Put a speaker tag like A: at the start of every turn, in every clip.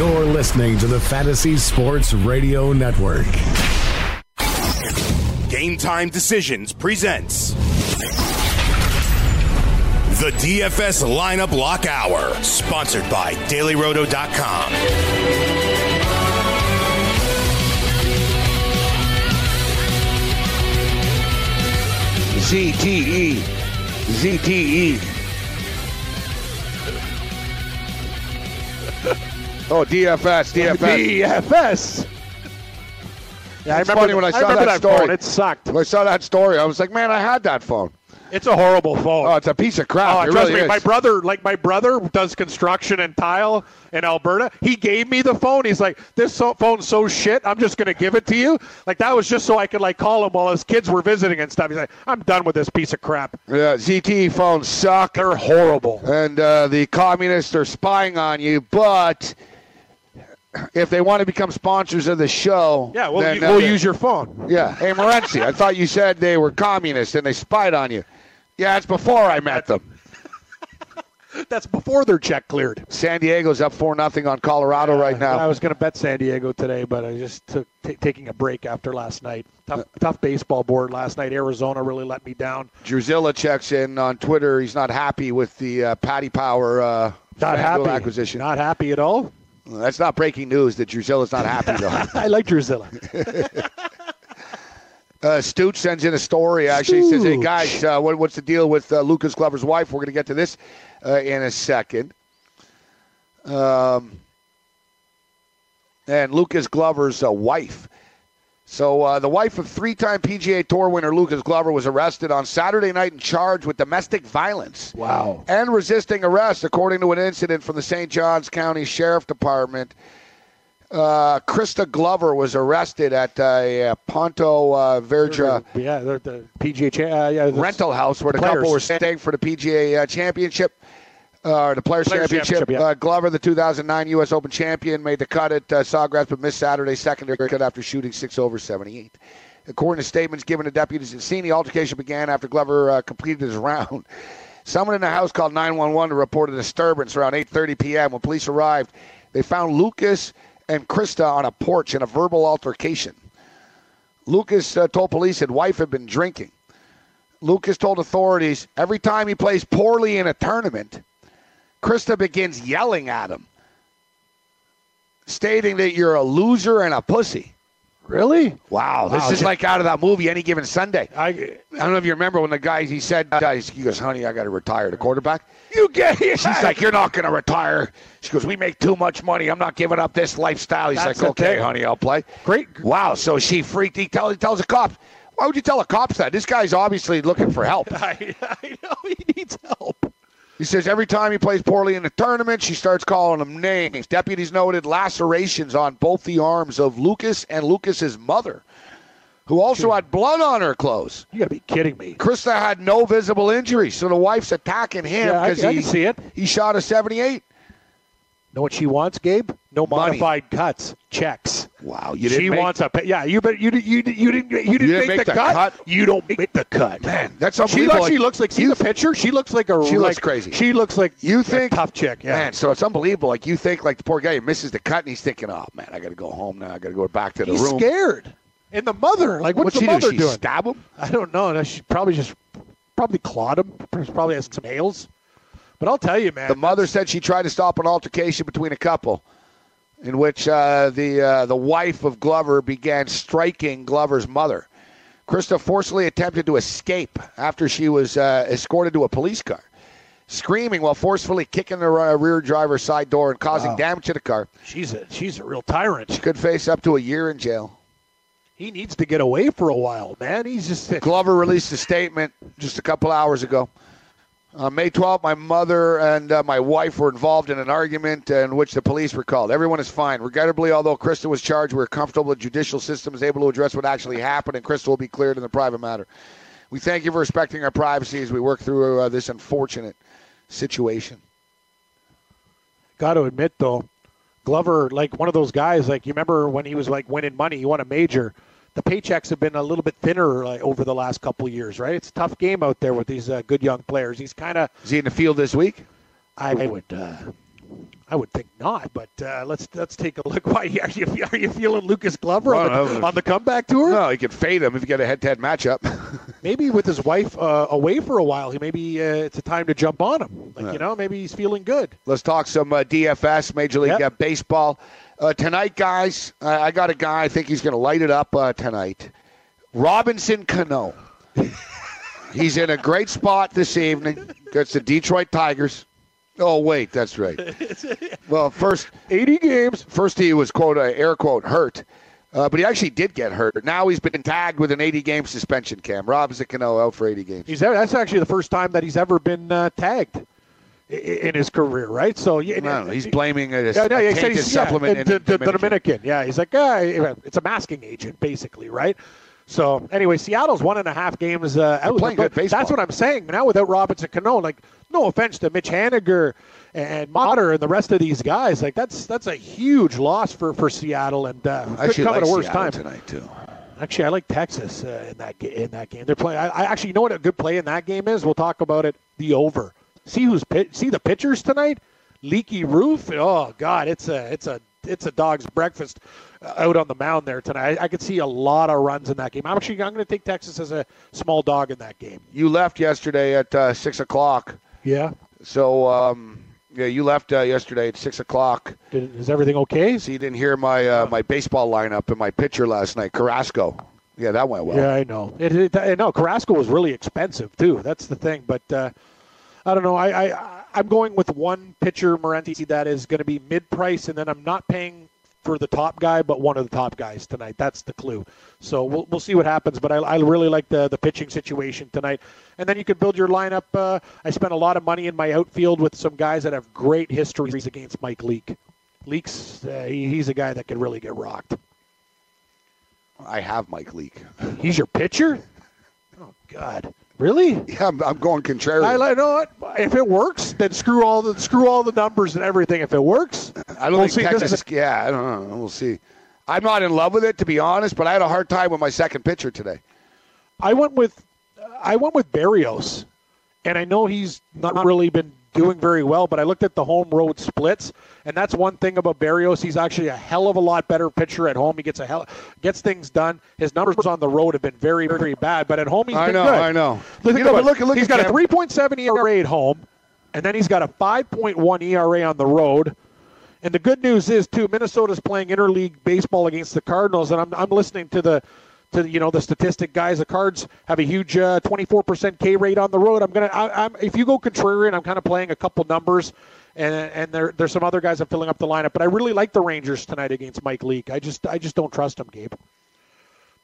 A: You're listening to the Fantasy Sports Radio Network.
B: Game Time Decisions presents the DFS Lineup Lock Hour, sponsored by DailyRoto.com.
C: ZTE. ZTE. Oh, DFS, DFS.
D: DFS. Yeah, I remember
C: funny when I saw
D: remember
C: that,
D: that
C: story.
D: phone. It sucked.
C: When I saw that story, I was like, man, I had that phone.
D: It's a horrible phone.
C: Oh, it's a piece of crap.
D: Oh,
C: it
D: trust
C: really
D: me,
C: is.
D: my brother, like my brother, does construction and tile in Alberta. He gave me the phone. He's like, "This so- phone's so shit. I'm just gonna give it to you." Like that was just so I could like call him while his kids were visiting and stuff. He's like, "I'm done with this piece of crap.
C: Yeah, ZTE phones suck.
D: They're horrible."
C: and uh, the communists are spying on you. But if they want to become sponsors of the show,
D: Yeah, we'll,
C: then, uh,
D: we'll
C: they-
D: use your phone.
C: Yeah, hey Morency, I thought you said they were communists and they spied on you. Yeah, it's before I met them.
D: That's before their check cleared.
C: San Diego's up four nothing on Colorado right now.
D: I was going to bet San Diego today, but I just took t- taking a break after last night.
C: Uh,
D: Tough, tough baseball board last night. Arizona really let me down.
C: Druzilla checks in on Twitter. He's not happy with the uh, Paddy Power uh,
D: Not happy.
C: acquisition.
D: Not happy at all.
C: That's not breaking news that Druzilla's not happy though.
D: I like Drusilla.
C: Uh, Stooch sends in a story. Actually, he says, "Hey guys, uh, what, what's the deal with uh, Lucas Glover's wife? We're going to get to this uh, in a second. Um, and Lucas Glover's uh, wife. So uh, the wife of three-time PGA Tour winner Lucas Glover was arrested on Saturday night and charged with domestic violence
D: Wow.
C: and resisting arrest, according to an incident from the St. Johns County Sheriff Department. Uh, Krista Glover was arrested at uh, Ponte uh, Vedra
D: Yeah, the, the PGA. Cha- uh, yeah,
C: rental house where the
D: players.
C: couple were staying for the PGA uh, Championship. Uh, the Players,
D: Players'
C: Championship.
D: Championship, yeah.
C: uh, Glover, the 2009 U.S. Open champion, made the cut at uh, Sawgrass, but missed Saturday's secondary cut after shooting six over 78. According to statements given to deputies at scene, the altercation began after Glover uh, completed his round. Someone in the house called 911 to report a disturbance around 8:30 p.m. When police arrived, they found Lucas and Krista on a porch in a verbal altercation. Lucas uh, told police his wife had been drinking. Lucas told authorities every time he plays poorly in a tournament, Krista begins yelling at him, stating that you're a loser and a pussy.
D: Really?
C: Wow, this
D: Wow,
C: is like out of that movie, Any Given Sunday.
D: I,
C: I don't know if you remember when the guy he said, uh, he goes, "Honey, I got to retire." The quarterback. You get it? She's like, "You're not going to retire." She goes, "We make too much money. I'm not giving up this lifestyle." He's
D: That's
C: like, "Okay,
D: thing.
C: honey, I'll play."
D: Great.
C: Wow. So she freaked. He, tell, he tells the cops. Why would you tell the cops that? This guy's obviously looking for help.
D: I, I know he needs help.
C: He says every time he plays poorly in the tournament, she starts calling him names. Deputies noted lacerations on both the arms of Lucas and Lucas's mother, who also had blood on her clothes.
D: You got to be kidding me.
C: Krista had no visible injuries, so the wife's attacking him
D: Yeah,
C: because he
D: see it.
C: he shot a 78.
D: Know what she wants, Gabe? No
C: Money.
D: modified cuts, checks.
C: Wow, you
D: she
C: didn't make-
D: wants a pa- yeah. You but you you you didn't you didn't, make, the, cut. You don't make the cut.
C: Man, that's
D: She
C: unbelievable.
D: actually looks like see the picture. She looks like a
C: She looks crazy.
D: She looks like
C: You
D: a
C: think-
D: tough chick? Yeah.
C: Man, so it's unbelievable. Like you think, like the poor guy misses the cut, and he's thinking, "Oh man, I got to go home now. I got to go back to the
D: He's
C: room."
D: scared. And the mother, like, what's,
C: What's
D: the
C: she
D: mother
C: do? She
D: doing?
C: stab him?
D: I don't know. No, She probably just probably clawed him. Probably has some nails. But I'll tell you, man.
C: The mother said she tried to stop an altercation between a couple, in which uh, the uh, the wife of Glover began striking Glover's mother. Krista forcefully attempted to escape after she was uh, escorted to a police car, screaming while forcefully kicking the uh, rear driver's side door and causing
D: Wow.
C: damage to the car.
D: she's a she's a real tyrant.
C: She could face up to a year in jail.
D: He needs to get away for a while, man. He's just
C: Glover released a statement just a couple hours ago. On May 12th, my mother and uh, my wife were involved in an argument in which the police were called. Everyone is fine. Regrettably, although Krista was charged, we're comfortable the judicial system is able to address what actually happened, and Krista will be cleared in the private matter. We thank you for respecting our privacy as we work through uh, this unfortunate situation.
D: Got to admit, though, Glover, like one of those guys, like you remember when he was like winning money, he won a major. The paychecks have been a little bit thinner like, over the last couple of years, right? It's a tough game out there with these uh, good young players. He's kind of.
C: Is he in the field this week?
D: I would. Uh, I would think not, but uh, let's let's take a look. Why are you are you feeling Lucas Glover on the, on the comeback tour?
C: No, he could fade him if you get a head-to-head matchup.
D: maybe with his wife uh, away for a while, he maybe uh, it's a time to jump on him. Like, You know, maybe he's feeling good.
C: Let's talk some uh, DFS, Major League
D: Yep.
C: uh, Baseball. Uh, tonight, guys, uh, I got a guy I think he's going to light it up uh, tonight. Robinson Cano. he's in a great spot this evening against the Detroit Tigers. Oh, wait, that's right. well, first
D: 80 games.
C: First, he was, quote, uh, air quote, hurt. Uh, but he actually did get hurt. Now he's been tagged with an 80 game suspension, Cam. Robinson Cano out for 80 games.
D: He's that's actually the first time that he's ever been uh, tagged i- in his career, right? So yeah,
C: know, he's blaming a,
D: Yeah, no,
C: a
D: he he's yeah,
C: supplement
D: the,
C: in
D: the, the
C: Dominican.
D: Dominican. Yeah, he's like, ah, it's a masking agent, basically, right? So anyway, Seattle's one and a half games uh, out.
C: playing good baseball.
D: That's what I'm saying. Now without Robinson Cano, like, no offense to Mitch Haniger and Motter and the rest of these guys, like that's that's a huge loss for, for Seattle, and uh,
C: I
D: could come
C: like
D: at a worse
C: Seattle
D: time
C: tonight, too.
D: Actually, I like Texas uh, in that in that game. They're playing. I, I actually you know what a good play in that game is. We'll talk about it. The over. See who's pit, see the pitchers tonight. Leaky roof. Oh God, it's a it's a it's a dog's breakfast uh, out on the mound there tonight. I, I could see a lot of runs in that game. I'm actually I'm going to take Texas as a small dog in that game.
C: You left yesterday at uh, 6 o'clock.
D: Yeah.
C: So, um, yeah, you left uh, yesterday at 6 o'clock.
D: Did, is everything okay?
C: So you didn't hear my uh, my baseball lineup and my pitcher last night, Carrasco. Yeah, that went well.
D: Yeah, I know. It, it, I know Carrasco was really expensive too. That's the thing. But uh, I don't know. I, I I'm going with one pitcher, Morency, that is going to be mid price, and then I'm not paying for the top guy, but one of the top guys tonight. That's the clue. So we'll we'll see what happens. But I, I really like the the pitching situation tonight. And then you can build your lineup. Uh, I spent a lot of money in my outfield with some guys that have great histories against Mike Leake. Leaks, uh, he, he's a guy that could really get rocked.
C: I have Mike Leake.
D: He's your pitcher? Oh God, really?
C: Yeah, I'm, I'm going contrary.
D: I like know what? If it works, then screw all the screw all the numbers and everything. If it works,
C: I don't
D: we'll
C: think
D: see.
C: Texas.
D: is-
C: yeah, I don't know. We'll see. I'm not in love with it, to be honest, but I had a hard time with my second pitcher today.
D: I went with I went with Berrios, and I know he's not really been doing very well, but I looked at the home road splits, and that's one thing about Berrios. He's actually a hell of a lot better pitcher at home. He gets a hell gets things done. His numbers on the road have been very very bad, but at home he's
C: I
D: been
C: know,
D: good.
C: I know.
D: Look,
C: You know, but look- look
D: he's got a 3.7 ERA at home, and then he's got a 5.1 ERA on the road. And the good news is too, Minnesota's playing interleague baseball against the Cardinals, and I'm, I'm listening to the to you know the statistic guys. The Cards have a huge uh, 24% K rate on the road. I'm gonna I, I'm if you go contrarian, I'm kind of playing a couple numbers. And, and there, there's some other guys I'm filling up the lineup, but I really like the Rangers tonight against Mike Leake. I just, I just don't trust him, Gabe.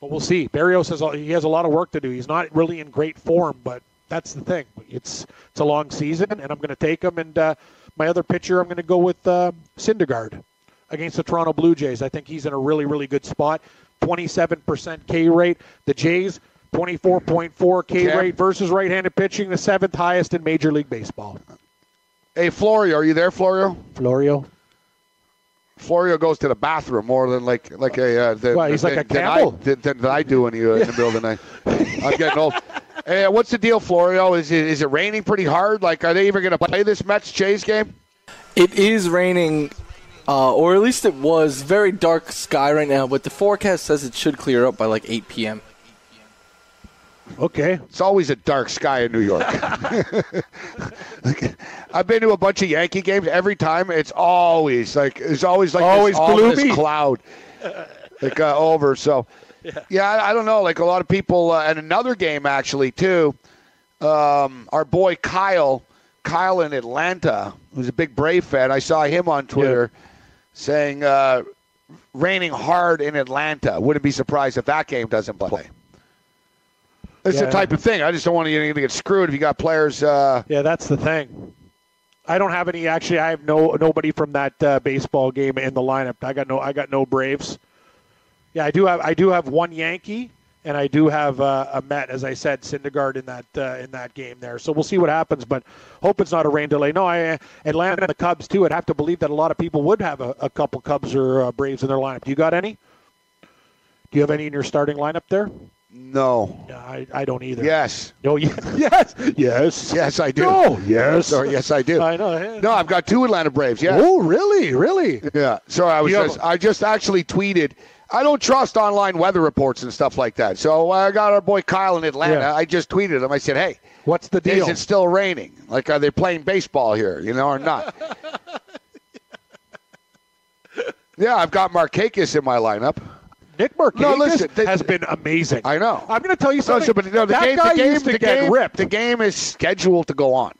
D: But we'll see. Berrios has he has a lot of work to do. He's not really in great form, but that's the thing. It's it's a long season, and I'm going to take him. And uh, my other pitcher, I'm going to go with uh, Syndergaard against the Toronto Blue Jays. I think he's in a really really good spot. 27% K rate. The Jays 24.4 K
C: Cam?
D: rate versus right-handed pitching, the seventh highest in Major League Baseball.
C: Hey, Florio, are you there, Florio?
D: Florio.
C: Florio goes to the bathroom more than like like a uh, than,
D: What, he's like
C: than,
D: a
C: than I, than, than I do when you uh, in the middle of the night. I'm getting old. Hey, what's the deal, Florio? Is it is it raining pretty hard? Like, are they even going to play this Mets Jays game?
E: It is raining, uh, or at least it was. Very dark sky right now, but the forecast says it should clear up by like 8 p.m.
D: Okay.
C: It's always a dark sky in New York. I've been to a bunch of Yankee games. Every time, it's always like it's always like
D: Always
C: this ominous
D: gloomy.
C: cloud, like uh, over. So, yeah, I, I don't know. Like a lot of people, uh, and another game actually too. Um, our boy Kyle, Kyle in Atlanta, who's a big Brave fan. I saw him on Twitter saying uh, raining hard in Atlanta. Wouldn't be surprised if that game doesn't play. It's
D: Yeah.
C: the type of thing. I just don't want you to get screwed if you got players. Uh,
D: Yeah, that's the thing. I don't have any. Actually, I have no nobody from that uh, baseball game in the lineup. I got no. I got no Braves. Yeah, I do have. I do have one Yankee, and I do have uh, a Met, as I said, Syndergaard in that uh, in that game there. So we'll see what happens, but hope it's not a rain delay. No, I Atlanta and the Cubs too. I'd have to believe that a lot of people would have a, a couple Cubs or uh, Braves in their lineup. Do you got any? Do you have any in your starting lineup there?
C: no.
D: No, I, I don't either.
C: Yes.
D: No. Yes. Yes. Yes.
C: Yes, I do.
D: No. Yes.
C: Sorry, yes, I do.
D: I know.
C: No, I've got two Atlanta Braves. Yeah.
D: Oh, really? Really?
C: Yeah. Sorry, I was
D: You have-
C: I just actually tweeted. I don't trust online weather reports and stuff like that. So I got our boy Kyle in Atlanta.
D: Yeah.
C: I just tweeted him. I said, "Hey,
D: What's the deal?
C: is it still raining? Like, are they playing baseball here? You know, or not?" yeah, I've got Markakis in my lineup.
D: Nick Markakis
C: No, listen,
D: has been amazing.
C: I know.
D: I'm going to tell you
C: No,
D: something.
C: so, but no, the
D: that
C: game,
D: guy
C: the game,
D: used to
C: the
D: get
C: game,
D: ripped.
C: the game is scheduled to go on.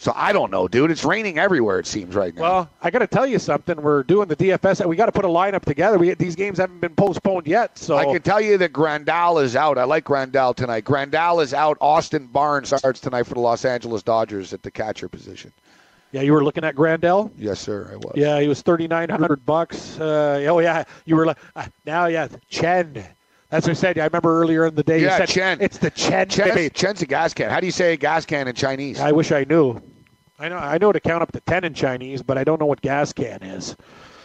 C: So I don't know, dude. It's raining everywhere. It seems right now.
D: well, I got to tell you something. We're doing the DFS. We got to put a lineup together. We, these games haven't been postponed yet. So
C: I can tell you that Grandal is out. I like Grandal tonight. Grandal is out. Austin Barnes starts tonight for the Los Angeles Dodgers at the catcher position.
D: yeah, you were looking at Grandal.
C: Yes, sir, I was.
D: Yeah, he was thirty nine hundred bucks. Uh, oh yeah, you were like uh, now yeah Chen. That's what I said. I remember earlier in the day.
C: Yeah,
D: you said,
C: Chen.
D: It's the Chen.
C: Chen. Chen's a gas can. How do you say gas can in Chinese?
D: I wish I knew. I know. I know to count up to ten in Chinese, but I don't know what gas can is.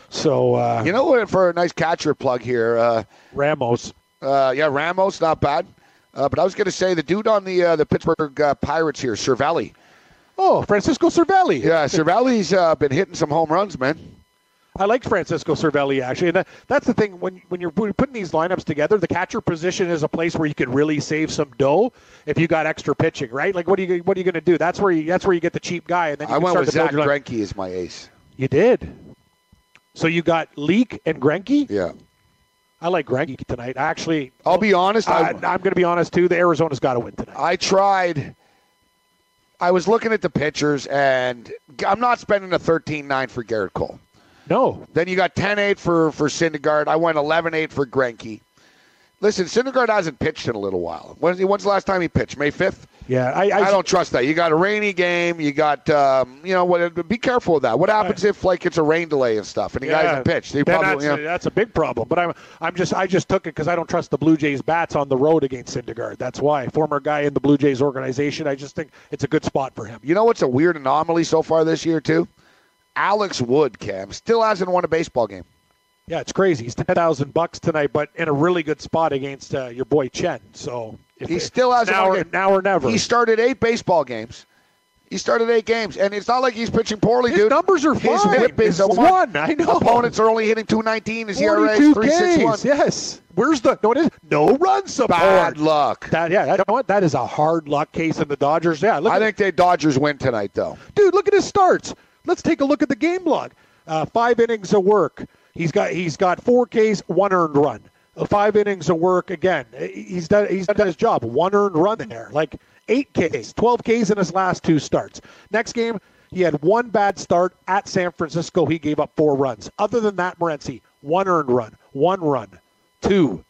D: So uh,
C: You know? For a nice catcher plug here, uh,
D: Ramos.
C: uh, yeah, Ramos, not bad. Uh, but I was going to say the dude on the uh, the Pittsburgh uh, Pirates here, Cervelli.
D: Oh, Francisco Cervelli.
C: Yeah, Cervelli's uh, been hitting some home runs, man.
D: I like Francisco Cervelli actually, and that, that's the thing when when you're putting these lineups together, the catcher position is a place where you could really save some dough if you got extra pitching, right? Like what are you what are you going to do? That's where you that's where you get the cheap guy, and then you
C: I went
D: start
C: with Zach Greinke as my ace.
D: You did. So you got Leake and Greinke.
C: Yeah.
D: I like Greinke tonight. Actually,
C: I'll be honest.
D: I,
C: I,
D: I'm going to be honest too. The Arizona's got to win tonight.
C: I tried. I was looking at the pitchers, and I'm not spending a 13-9 for Gerrit Cole.
D: No,
C: Then you got 10-8 for for Syndergaard. I went 11-8 for Greinke. Listen, Syndergaard hasn't pitched in a little while. When's, he, when's the last time he pitched? May 5th?
D: yeah, I, I,
C: I don't trust that. You got a rainy game. You got, um, you know, what? Be careful with that. What happens if like it's a rain delay and stuff, and the guy hasn't pitched? He
D: then
C: probably,
D: that's,
C: you know,
D: that's a big problem. But I'm I'm just I just took it because I don't trust the Blue Jays bats on the road against Syndergaard. That's why. Former guy in the Blue Jays organization. I just think it's a good spot for him.
C: You know what's a weird anomaly so far this year too? Alex Wood, Cam, still hasn't won a baseball game.
D: Yeah, it's crazy. He's ten thousand bucks tonight, but in a really good spot against uh, your boy Chen. So
C: He still hasn't
D: now or, now or never.
C: He started eight baseball games. He started eight games, and it's not like he's pitching poorly,
D: His
C: dude.
D: numbers are
C: His
D: fine.
C: whip is a one.
D: one. I know.
C: Opponents are only hitting 219. His ERA is
D: 42
C: 361.
D: Ks. Yes. Where's the no? It is no run support.
C: Bad luck.
D: That yeah. You know what? That is a hard luck case in the Dodgers. Yeah. Look
C: I
D: at,
C: think the Dodgers win tonight, though.
D: dude, look at his starts. Let's take a look at the game log. Uh, five innings of work. He's got he's got four Ks, one earned run. Uh, five innings of work again. He's done he's done his job. One earned run there. Like eight Ks, twelve Ks in his last two starts. Next game, he had one bad start at San Francisco. He gave up four runs. Other than that, Morency, one earned run, one run, two.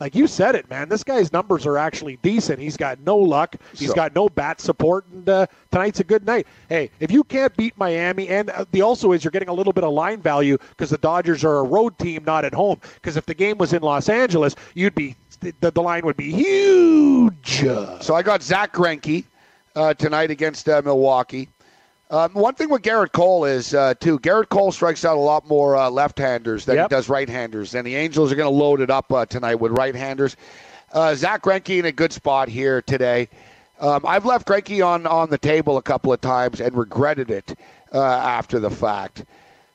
D: Like you said it, man. This guy's numbers are actually decent. He's got no luck. He's
C: So-
D: got no bat support, and uh, tonight's a good night. Hey, if you can't beat Miami, and uh, the also is you're getting a little bit of line value because the Dodgers are a road team, not at home. Because if the game was in Los Angeles, you'd be the, the line would be huge.
C: So I got Zach Greinke uh, tonight against uh, Milwaukee. Um, one thing with Gerrit Cole is uh, too. Gerrit Cole strikes out a lot more uh, left-handers than
D: Yep.
C: he does right-handers, and the Angels are going to load it up uh, tonight with right-handers. Uh, Zach Greinke in a good spot here today. Um, I've left Greinke on on the table a couple of times and regretted it uh, after the fact.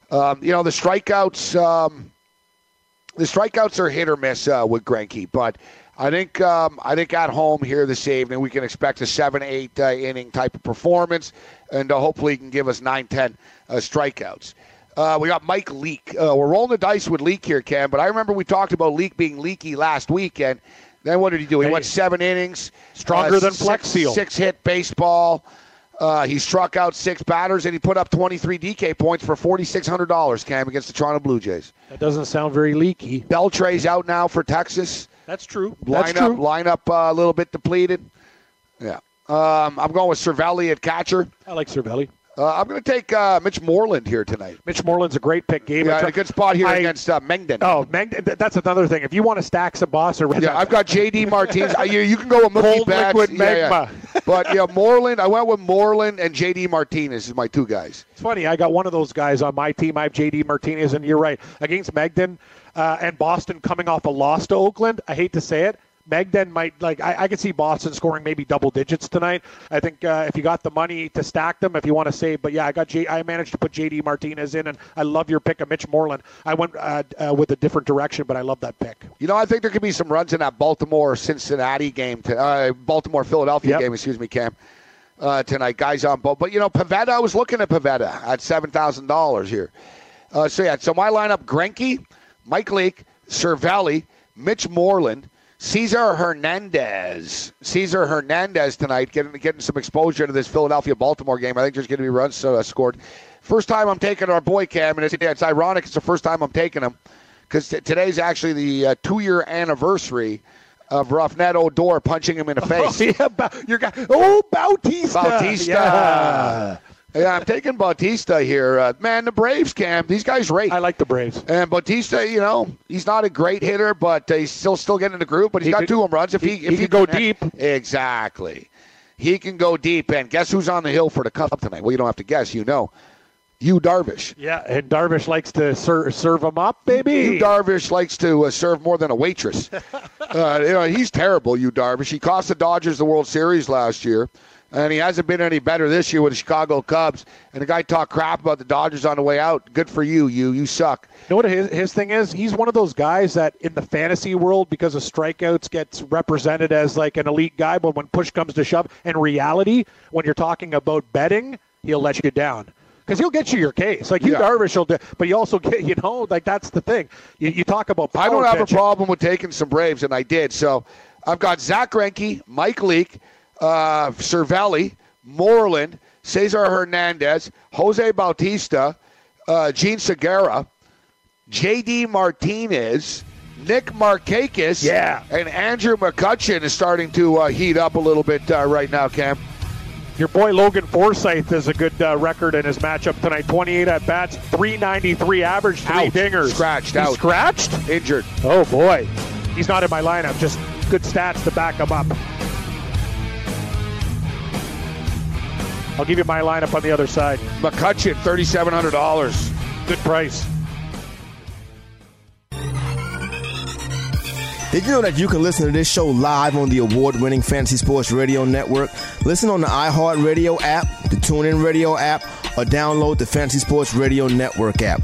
C: Um, you know the strikeouts. Um, the strikeouts are hit or miss uh, with Greinke, but I think um, I think at home here this evening we can expect a seven eight uh, inning type of performance, and uh, hopefully he can give us nine ten uh, strikeouts. Uh, we got Mike Leake. Uh, we're rolling the dice with Leake here, Cam. But I remember we talked about Leake being leaky last weekend. Then what did he do? He
D: Hey.
C: went seven innings,
D: Stronger
C: uh,
D: than
C: six-
D: Flex Seal.
C: Six hit baseball. Uh, he struck out six batters and he put up 23 DK points for $4,600, Cam, against the Toronto Blue Jays.
D: That doesn't sound very leaky.
C: Beltre's out now for Texas.
D: That's true. That's
C: Line up,
D: true.
C: line up uh, a little bit depleted. Yeah. Um, I'm going with Cervelli at catcher.
D: I like Cervelli.
C: Uh, I'm going to take uh, Mitch Moreland here tonight.
D: Mitch Moreland's a great pick, Gabe.
C: Yeah, a good spot here
D: I-
C: against uh, Mengden.
D: Oh, th- that's another thing. If you want to stack some boss or
C: Yeah, I've got J.D. Martinez. You, you can go with Mookie
D: Cold
C: Betts.
D: liquid
C: Yeah, yeah. but yeah, Moreland. I went with Moreland and J.D. Martinez is my two guys.
D: It's funny. I got one of those guys on my team. I have JD Martinez, and you're right. Against Mengden uh, and Boston coming off a loss to Oakland, I hate to say it. Mengden might like I, I could see Boston scoring maybe double digits tonight. I think uh, if you got the money to stack them, if you want to save, but yeah, I got J. I managed to put JD Martinez in, and I love your pick of Mitch Moreland. I went uh, uh, with a different direction, but I love that pick.
C: You know, I think there could be some runs in that Baltimore Cincinnati game, to, uh, Baltimore Philadelphia
D: Yep.
C: game. Excuse me, Cam. Uh, tonight, guys on both. But you know, Pivetta. I was looking at Pivetta at seven thousand dollars here. Uh, so yeah, so my lineup: Greinke, Mike Leake, Cervelli, Mitch Moreland, Cesar Hernandez. Cesar Hernandez tonight, getting getting some exposure to this Philadelphia Baltimore game. I think there's going to be runs uh, scored. First time I'm taking our boy Cam, and it's, it's ironic. It's the first time I'm taking him because t- today's actually the uh, two year anniversary of Rougned Odor punching him in the face.
D: Oh, yeah, Ba- your guy. Oh, Bautista.
C: Bautista.
D: Yeah.
C: Yeah, I'm taking Bautista here. Uh, man, the Braves, Cam, these guys rate.
D: I like the Braves.
C: And Bautista, you know, he's not a great hitter, but uh, he's still still getting in the groove. But he's
D: He
C: got
D: could-
C: two home runs. If he,
D: he-
C: if
D: he go deep.
C: exactly, he can go deep. And guess who's on the hill for the cup tonight? Well, you don't have to guess. You know, you Darvish.
D: Yeah, and Darvish likes to ser- serve him up, baby.
C: You Darvish likes to uh, serve more than a waitress. uh, you know, he's terrible. You Darvish. He cost the Dodgers the World Series last year, and he hasn't been any better this year with the Chicago Cubs. And the guy talked crap about the Dodgers on the way out. Good for you. You you suck.
D: You know what his, his thing is? He's one of those guys that in the fantasy world, because of strikeouts, gets represented as like an elite guy. But when push comes to shove, in reality, when you're talking about betting, he'll let you down. Because he'll get you your case. Like you,
C: Yeah.
D: Darvish will do, but you also get, you know, like that's the thing. You, you talk about
C: I don't have
D: pitching.
C: a problem with taking some Braves, and I did. So I've got Zach Greinke, Mike Leake, uh, Cervelli, Moreland, Cesar Hernandez, Jose Bautista, uh, Jean Segura, J.D. Martinez, Nick Markakis,
D: Yeah.
C: and Andrew McCutchen is starting to uh, heat up a little bit uh, right now, Cam.
D: Your boy Logan Forsythe has a good uh, record in his matchup tonight. 28 at bats, 393 average, three
C: Out.
D: dingers.
C: Scratched
D: He's
C: out.
D: Scratched?
C: Injured.
D: Oh boy, he's not in my lineup. Just good stats to back him up. I'll give you my lineup on the other side.
C: McCutchen, $3,700.
D: Good price.
F: Did you know that you can listen to this show live on the award winning Fantasy Sports Radio Network? Listen on the iHeartRadio app, the TuneIn Radio app, or download the Fantasy Sports Radio Network app.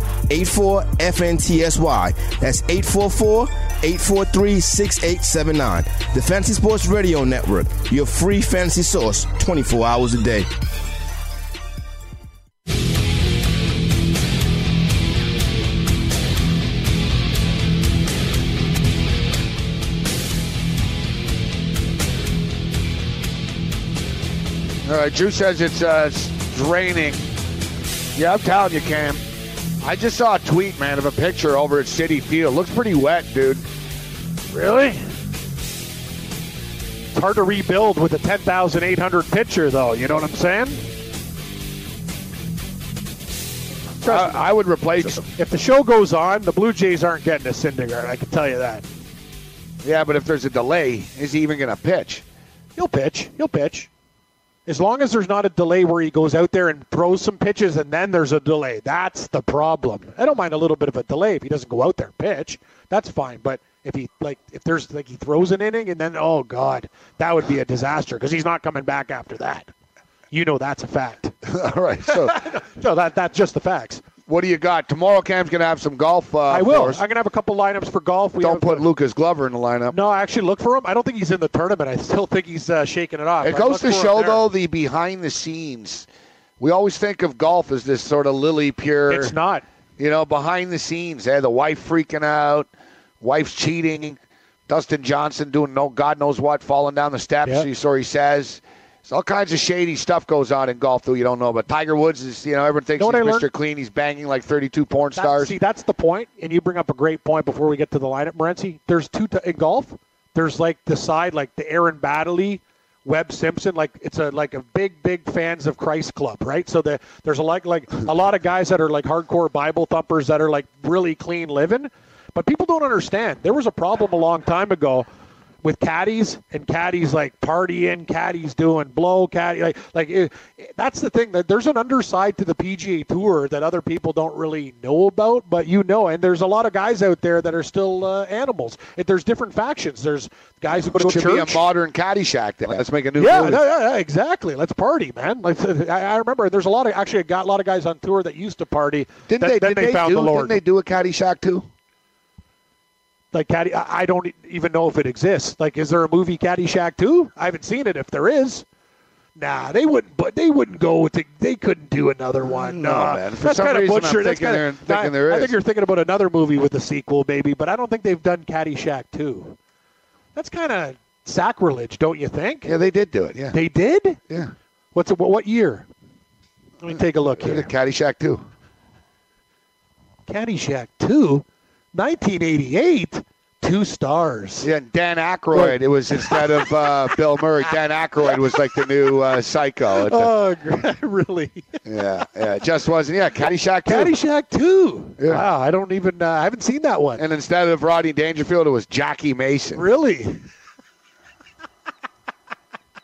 F: 84 FNTSY. That's 844 843 6879. The Fantasy Sports Radio Network, your free fantasy source 24 hours a day.
C: All right, Drew says it's uh, it's raining. Yeah, I'm telling you, Cam. I just saw a tweet, man, of a picture over at Citi Field. Looks pretty wet, dude.
D: Really? It's hard to rebuild with a 10,800 pitcher, though. You know what I'm saying? Trust.
C: I, I would replace.
D: If the show goes on, the Blue Jays aren't getting a Syndergaard. I can tell you that.
C: Yeah, but if there's a delay, is he even going to pitch?
D: He'll pitch. He'll pitch. As long as there's not a delay where he goes out there and throws some pitches and then there's a delay. That's the problem. I don't mind a little bit of a delay if he doesn't go out there and pitch. That's fine. But if he like if there's like he throws an inning and then oh god, that would be a disaster because he's not coming back after that. You know that's a fact.
C: All right. So,
D: No, that that's just the facts.
C: What do you got tomorrow? Cam's going to have some golf. Uh,
D: I will. I'm gonna have a couple lineups for golf. We
C: Don't put Lucas Glover in the lineup.
D: No, I actually look for him. I don't think he's in the tournament. I still think he's uh, shaking it off.
C: It goes to show, though, the behind the scenes We always think of golf as this sort of lily pure.
D: It's not.
C: You know, behind the scenes, eh? the wife freaking out, wife's cheating, Dustin Johnson doing no God knows what, falling down the steps.
D: Yep.
C: So he says. So all kinds of shady stuff goes on in golf that you don't know about. Tiger Woods is, you know, everyone thinks
D: Know
C: he's Mr.
D: learned?
C: Clean. He's banging like 32 porn stars.
D: see, that's the point, and you bring up a great point before we get to the lineup, Morency. There's two t- in golf. There's like the side, like the Aaron Baddeley, Webb Simpson. Like it's a like a big, big fans of Christ club, right? So the, there's a like like a lot of guys that are like hardcore Bible thumpers that are like really clean living, but people don't understand. There was a problem a long time ago with caddies and caddies like partying, caddies doing blow, caddy like like it, that's the thing that there's an underside to the PGA Tour that other people don't really know about, but you know, and there's a lot of guys out there that are still uh, animals. If there's different factions. There's guys who go to
C: should be a
D: church.
C: modern Caddyshack. Then. Let's make a new
D: Yeah, no, yeah, yeah, exactly. Let's party, man. Like I, I remember, there's a lot of actually, I got a lot of guys on tour that used to party.
C: Didn't
D: that-
C: they?
D: Then
C: did they,
D: found
C: do,
D: the Lord.
C: Didn't they do a Caddyshack too?
D: Like Caddy, I don't even know if it exists. Like, is there a movie Caddyshack too? I haven't seen it. If there is, nah, they wouldn't. But they wouldn't go to. They couldn't do another one.
C: No,
D: Nah.
C: man. For
D: That's
C: some
D: kind of
C: reason, I'm
D: butcher. That's
C: thinking
D: kind of. I,
C: there
D: I think you're thinking about another movie with a sequel, maybe. But I don't think they've done Caddyshack too. That's kind of sacrilege, don't you think?
C: Yeah, they did do it. Yeah,
D: They did.
C: yeah.
D: What's it, what year? Let me take a look here.
C: Caddyshack too.
D: Caddyshack 2, 1988, two stars.
C: Yeah, and Dan Aykroyd. It was instead of uh, Bill Murray. Dan Aykroyd was like the new uh, Psycho.
D: Oh, really?
C: yeah, yeah. It just wasn't. Yeah, Caddyshack too.
D: Caddyshack 2.
C: Yeah.
D: Wow, I don't even, uh, I haven't seen that one.
C: And instead of Rodney Dangerfield, it was Jackie Mason.
D: really?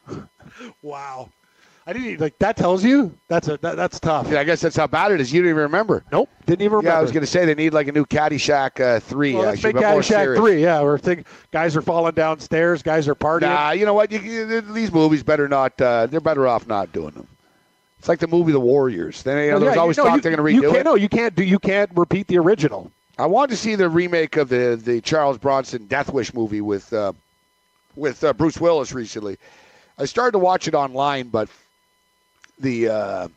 D: wow. I didn't even, like, that tells you? That's a, that, that's tough.
C: Yeah, I guess that's how bad it is. You didn't even remember.
D: Nope, didn't even remember.
C: Yeah, I was going to say they need like a new Caddyshack uh, three.
D: well, let's
C: actually,
D: make
C: but more
D: Caddyshack 3. Yeah, we're think guys are falling downstairs, guys are partying.
C: Nah, you know what? You, you, these movies better not. Uh, they're better off not doing them. It's like the movie The Warriors. Then you know,
D: Well,
C: there's
D: yeah,
C: always
D: you,
C: talk they're going to
D: you
C: redo it.
D: No, you can't do. You can't repeat the original.
C: I wanted to see the remake of the the Charles Bronson Death Wish movie with uh, with uh, Bruce Willis recently. I started to watch it online, but the uh,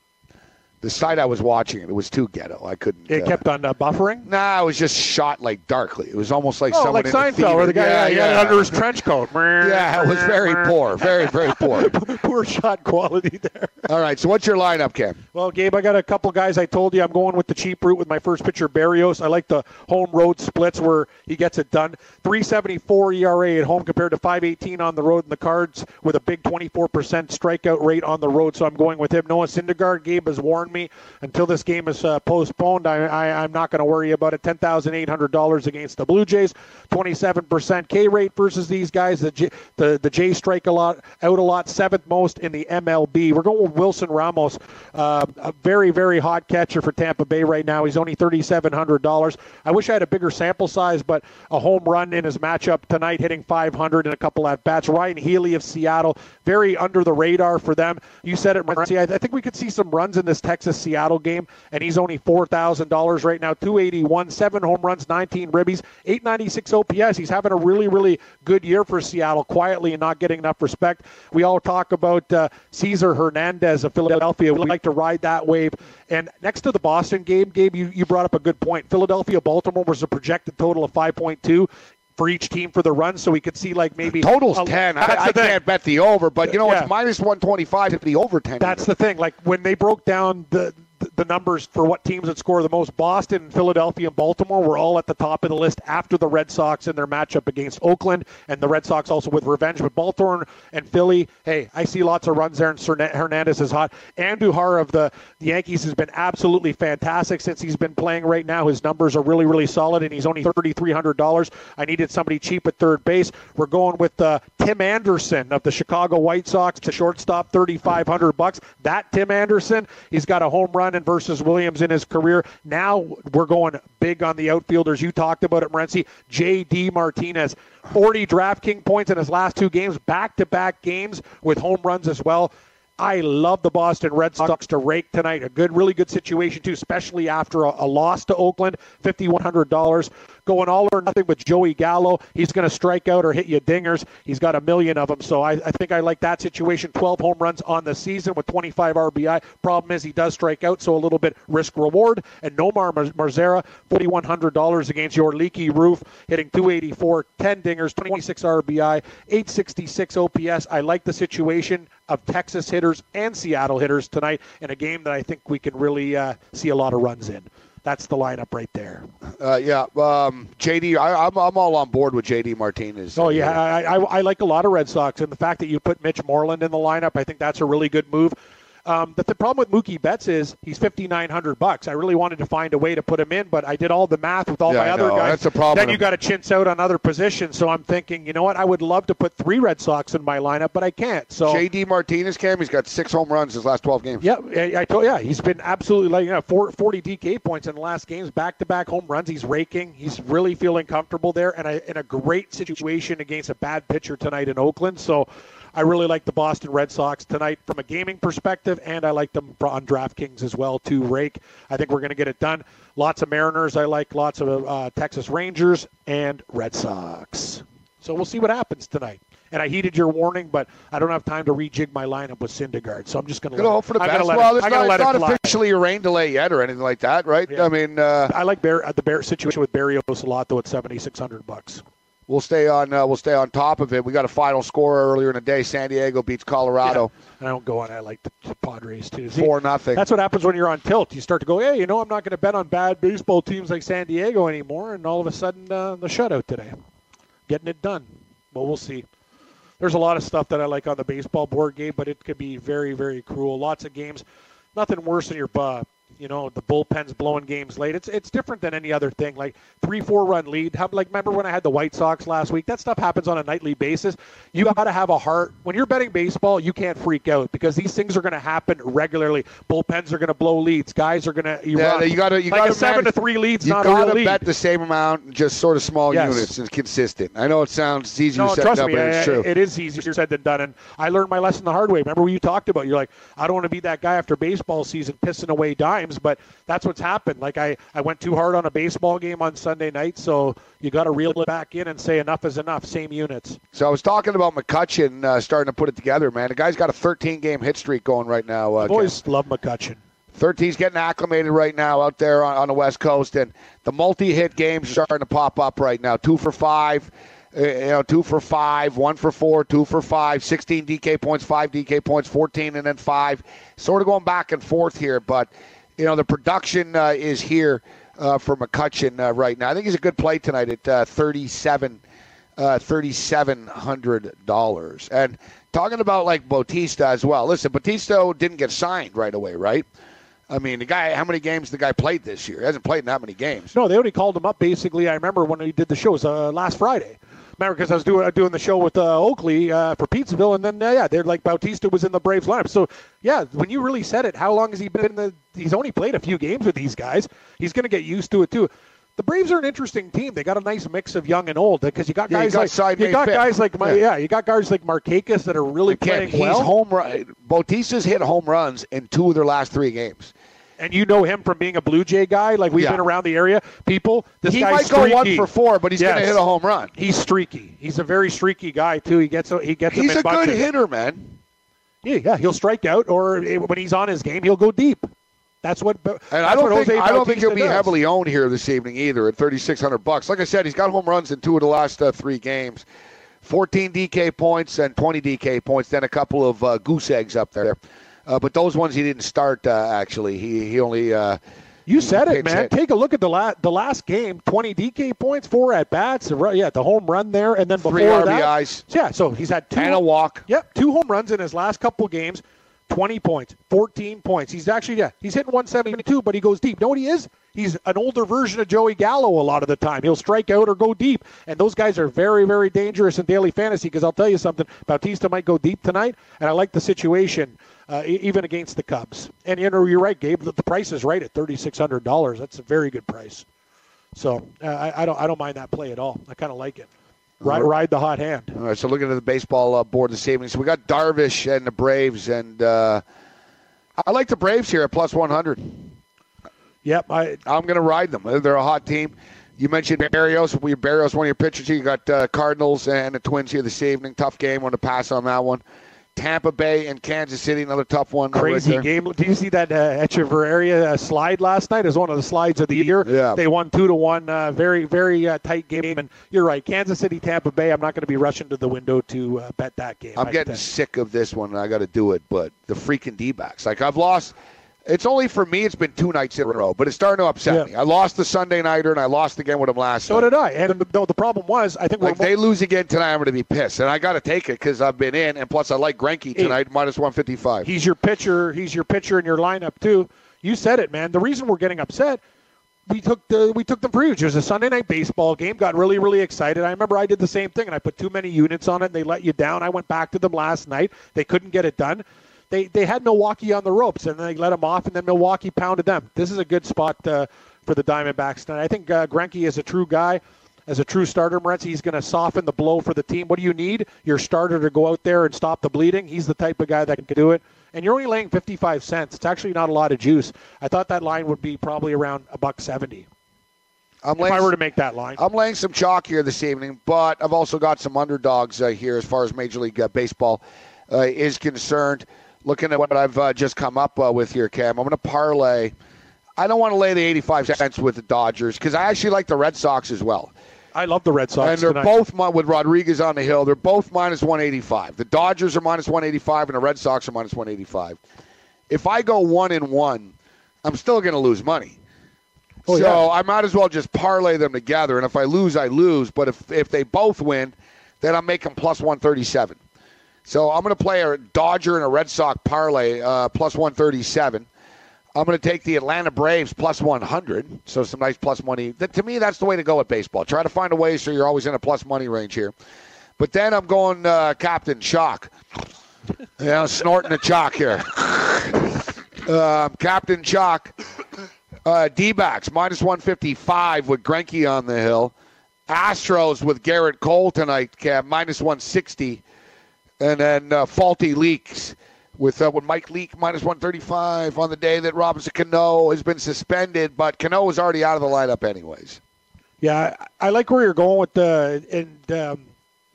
C: the site I was watching it, it was too ghetto. I couldn't.
D: It
C: uh,
D: kept on uh, buffering.
C: Nah, it was just shot like darkly. It was almost like
D: Oh,
C: someone
D: like
C: in the
D: Seinfeld,
C: theater.
D: where the guy
C: yeah,
D: yeah, it
C: yeah.
D: under his trench coat.
C: Yeah, it was very poor, very very poor.
D: Poor shot quality there.
C: All right, so what's your lineup, Cam?
D: Well, Gabe, I got a couple guys. I told you I'm going with the cheap route with my first pitcher, Berrios. I like the home road splits where he gets it done. 374 ERA at home compared to 518 on the road in the cards with a big 24% strikeout rate on the road. So I'm going with him. Noah Syndergaard, Gabe is has me until this game is uh, postponed. I, I, I'm not going to worry about it. $10,800 against the Blue Jays, 27% K rate versus these guys. The J, the the Jays strike a lot out a lot, seventh most in the MLB. We're going with Wilson Ramos, uh, a very very hot catcher for Tampa Bay right now. He's only thirty seven hundred dollars. I wish I had a bigger sample size, but a home run in his matchup tonight, hitting five hundred in a couple at bats. Ryon Healy of Seattle, very under the radar for them. You said it, Morency. I, I think we could see some runs in this Texas Seattle game, and he's only four thousand dollars right now. Two eighty one, seven home runs, nineteen ribbies, eight ninety six OPS. He's having a really really good year for Seattle, quietly and not getting enough respect. We all talk about uh, Cesar Hernandez of Philadelphia. We like to ride that wave. And next to the Boston game, Gabe, you, you brought up a good point. Philadelphia Baltimore was a projected total of 5.2 for each team for the run, so we could see like maybe
C: Total's
D: a-
C: 10. I, I can't bet the over, but you know,
D: Yeah.
C: it's minus 125 to the over 10.
D: That's the thing. Like when they broke down the the numbers for what teams would score the most, Boston, Philadelphia, and Baltimore were all at the top of the list after the Red Sox in their matchup against Oakland, and the Red Sox also with revenge. But Baltimore and Philly, hey, I see lots of runs there, and Hernandez is hot. Andujar of the, the Yankees has been absolutely fantastic since he's been playing right now. His numbers are really, really solid, and he's only $3,300. I needed somebody cheap at third base. We're going with uh, Tim Anderson of the Chicago White Sox to shortstop, 3500 bucks. That Tim Anderson, he's got a home run in versus Williams in his career. Now we're going big on the outfielders. You talked about it, Morency. J.D. Martinez, 40 DraftKings points in his last two games, back-to-back games with home runs as well. I love the Boston Red Sox to rake tonight. A good, really good situation too, especially after a, a loss to Oakland. Fifty one hundred dollars going all or nothing with Joey Gallo. He's going to strike out or hit you dingers. He's got a million of them. So I, I think I like that situation. 12 home runs on the season with 25 RBI. Problem is he does strike out, so a little bit risk reward. And Nomar Mazara, $4,100 against your leaky roof, hitting 284, 10 dingers, 26 RBI, 866 OPS. I like the situation of Texas hitters and Seattle hitters tonight in a game that I think we can really uh, see a lot of runs in that's the lineup right there.
C: Uh, yeah, um, JD, I, am I'm, I'm all on board with JD Martinez.
D: Oh yeah, I, I, I like a lot of Red Sox, and the fact that you put Mitch Moreland in the lineup, I think that's a really good move. Um, but the problem with Mookie Betts is he's fifty nine hundred bucks. I really wanted to find a way to put him in, but I did all the math with all
C: yeah,
D: my other guys.
C: That's a problem.
D: Then you got to chintz out on other positions. So I'm thinking, you know what? I would love to put three Red Sox in my lineup, but I can't. So
C: JD Martinez, Cam, he's got six home runs his last twelve games.
D: Yeah, I, I told yeah, he's been absolutely like you know, 40 DK points in the last games, back to back home runs. He's raking. He's really feeling comfortable there, and I, in a great situation against a bad pitcher tonight in Oakland. So. I really like the Boston Red Sox tonight from a gaming perspective, and I like them on DraftKings as well to rake. I think we're going to get it done. Lots of Mariners I like, lots of uh, Texas Rangers and Red Sox. So we'll see what happens tonight. And I heeded your warning, but I don't have time to rejig my lineup with Syndergaard, so I'm just going to
C: hope for the best. Well, it, it's not, it's not officially a rain delay yet or anything like that, right? Yeah. I mean, uh,
D: I like Bear, the Bear situation with lot, though. At 7,600 bucks
C: we'll stay on uh, we'll stay on top of it. We got a final score earlier in the day. San Diego beats Colorado.
D: Yeah. I don't go on. I like the Padres too.
C: See, Four nothing.
D: That's what happens when you're on tilt. You start to go, hey, you know, I'm not going to bet on bad baseball teams like San Diego anymore, and all of a sudden uh, the shutout today, getting it done. But we'll see. There's a lot of stuff that I like on the baseball board game, but it could be very, very cruel. Lots of games. Nothing worse than your uh, you know the bullpens blowing games late. It's it's different than any other thing. Like three four run lead. How, like remember when I had the White Sox last week? That stuff happens on a nightly basis. You got to have a heart when you're betting baseball. You can't freak out because these things are going to happen regularly. Bullpens are going to blow leads. Guys are going to
C: yeah. You got to you
D: like
C: got
D: seven to three leads.
C: You
D: got
C: to bet the same amount, just sort of small yes. units and consistent. I know it sounds easier
D: no,
C: said
D: trust me,
C: but it's true.
D: It is easier said than done, and I learned my lesson the hard way. Remember what you talked about? You're like, I don't want to be that guy after baseball season pissing away dimes, but that's what's happened. Like I, I went too hard on a baseball game on Sunday night, so you got to reel it back in and say enough is enough. Same units.
C: So I was talking about McCutchen uh, starting to put it together, man. The guy's got a 13 game hit streak going right now.
D: Uh, I've always loved McCutchen.
C: 13's getting acclimated right now out there on, on the West Coast, and the multi-hit games are starting to pop up right now. Two for five. You know, two for five, one for four, two for five, 16 DK points, five DK points, 14, and then five. Sort of going back and forth here, but you know, the production uh, is here uh, for McCutchen uh, right now. I think he's a good play tonight at uh, 37 uh, $3,700. And talking about like Bautista as well. Listen, Bautista didn't get signed right away, right? I mean, the guy, how many games the guy played this year? He hasn't played in that many games.
D: No, they only called him up basically. I remember when he did the shows uh, last Friday remember because I was doing doing the show with uh, Oakley uh, for Pizzaville, and then uh, yeah, they're like Bautista was in the Braves lineup. So yeah, when you really said it, how long has he been in the? He's only played a few games with these guys. He's going to get used to it too. The Braves are an interesting team. They got a nice mix of young and old because you got guys
C: yeah, you got
D: like you got guys like my, yeah. yeah. you got guys like Marquez that are really Again, playing
C: he's
D: well.
C: Home run. Bautista's hit home runs in two of their last three games
D: and you know him from being a Blue Jay guy. Like we've yeah. been around the area. People, this
C: he
D: guy's
C: might
D: streaky.
C: go one for four, but he's yes. going to hit a home run.
D: He's streaky. He's a very streaky guy too. He gets he gets.
C: He's
D: a
C: good hitter, man.
D: Yeah, yeah, he'll strike out, or when he's on his game, he'll go deep. That's what.
C: And
D: that's
C: I don't
D: think
C: I don't think he'll be
D: does.
C: heavily owned here this evening either at thirty six hundred bucks. Like I said, he's got home runs in two of the last uh, three games. 14 DK points and 20 DK points, then a couple of uh, goose eggs up there. Uh, but those ones he didn't start. Uh, actually, he he only. Uh,
D: you said it, man. Hit. Take a look at the last the last game. Twenty DK points, four at bats. Yeah, the home run there, and then before
C: Three RBIs.
D: That, yeah, so he's had two
C: and a walk.
D: Yep, two home runs in his last couple games. 20 points, 14 points. He's actually, yeah, he's hitting 172, but he goes deep. know what he is? He's an older version of Joey Gallo a lot of the time. He'll strike out or go deep. And those guys are very, very dangerous in daily fantasy because I'll tell you something. Bautista might go deep tonight, and I like the situation uh, even against the Cubs. And you know, you're right, Gabe. The, the price is right at thirty six hundred dollars. That's a very good price. So uh, I, I, don't I don't mind that play at all. I kind of like it. Ride, ride the hot hand.
C: All right, so looking at the baseball uh, board this evening, so we got Darvish and the Braves, and uh, I like the Braves here at plus 100.
D: Yep, I
C: I'm going to ride them. They're a hot team. You mentioned Berrios. We Berrios, one of your pitchers. You got uh, Cardinals and the Twins here this evening. Tough game. Want to pass on that one. Tampa Bay and Kansas City, another tough one.
D: crazy
C: there.
D: game. Do you see that uh, Hechavarria uh, slide last night? As one of the slides of the year.
C: Yeah.
D: They won two to one. Uh, very very uh, tight game. And you're right, Kansas City, Tampa Bay. I'm not going to be rushing to the window to uh, bet that game.
C: I'm
D: I-
C: getting sick of this one, and I got to do it. But the freaking D-backs, like I've lost. It's only for me. It's been two nights in a row, but it's starting to upset
D: Yeah.
C: me. I lost the Sunday nighter, and I lost again with them last night.
D: So
C: night.
D: did I. And the, the problem was, I think
C: Like
D: we're
C: they lose again tonight, I'm going to be pissed, and I got to take it because I've been in, and plus I like Greinke tonight minus 155.
D: He's your pitcher. He's your pitcher in your lineup too. You said it, man. The reason we're getting upset, we took the we took the for huge. It was a Sunday night baseball game. Got really really excited. I remember I did the same thing, and I put too many units on it. and They let you down. I went back to them last night. They couldn't get it done. They they had Milwaukee on the ropes, and then they let them off, and then Milwaukee pounded them. This is a good spot uh, for the Diamondbacks tonight. I think uh, Greinke is a true guy. As a true starter, Moretz, he's going to soften the blow for the team. What do you need? Your starter to go out there and stop the bleeding. He's the type of guy that can do it. And you're only laying 55 cents. It's actually not a lot of juice. I thought that line would be probably around a buck 70
C: I'm
D: if I were to make that line.
C: I'm laying some chalk here this evening, but I've also got some underdogs uh, here as far as Major League uh, Baseball uh, is concerned. Looking at what I've uh, just come up uh, with here, Cam, I'm going to parlay. I don't want to lay the 85 cents with the Dodgers because I actually like the Red Sox as well.
D: I love the Red Sox
C: and they're
D: tonight.
C: both with Rodriguez on the hill. They're both minus 185. The Dodgers are minus 185, and the Red Sox are minus 185. If I go one and one, I'm still going to lose money.
D: Oh,
C: so
D: yeah.
C: I might as well just parlay them together. And if I lose, I lose. But if if they both win, then I'm making plus 137. So I'm going to play a Dodger and a Red Sox parlay uh, plus 137. I'm going to take the Atlanta Braves plus 100. So some nice plus money. That, to me, that's the way to go at baseball. Try to find a way so you're always in a plus money range here. But then I'm going uh, Captain Chalk. You snorting the chalk here. Um, Captain Chalk. Uh, D-backs minus 155 with Greinke on the hill. Astros with Gerrit Cole tonight, Cam, minus 160. And then uh, faulty leaks with uh, with Mike Leake minus 135 on the day that Robinson Cano has been suspended, but Cano is already out of the lineup anyways.
D: Yeah, I, I like where you're going with the and um,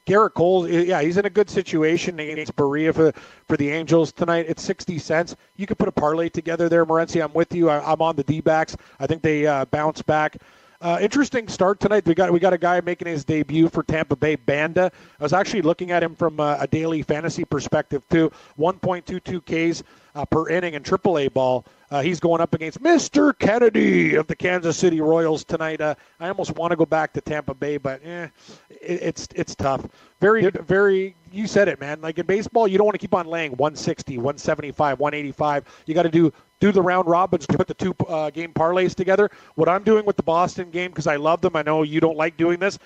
D: Gerrit Cole. Yeah, he's in a good situation against Barria for for the Angels tonight. It's sixty cents. You could put a parlay together there, Morency. I'm with you. I, I'm on the D-backs. I think they uh, bounce back. Uh, interesting start tonight. We got we got a guy making his debut for Tampa Bay, Banda. I was actually looking at him from uh, a daily fantasy perspective too. 1.22 Ks uh, per inning in AAA ball. Uh, he's going up against Mr. Kennedy of the Kansas City Royals tonight. Uh, I almost want to go back to Tampa Bay, but eh, it, it's it's tough. Very very. You said it, man. Like in baseball, you don't want to keep on laying 160, 175, 185. You got to do do the round robins, put the two uh, game parlays together. What I'm doing with the Boston game because I love them. I know you don't like doing this.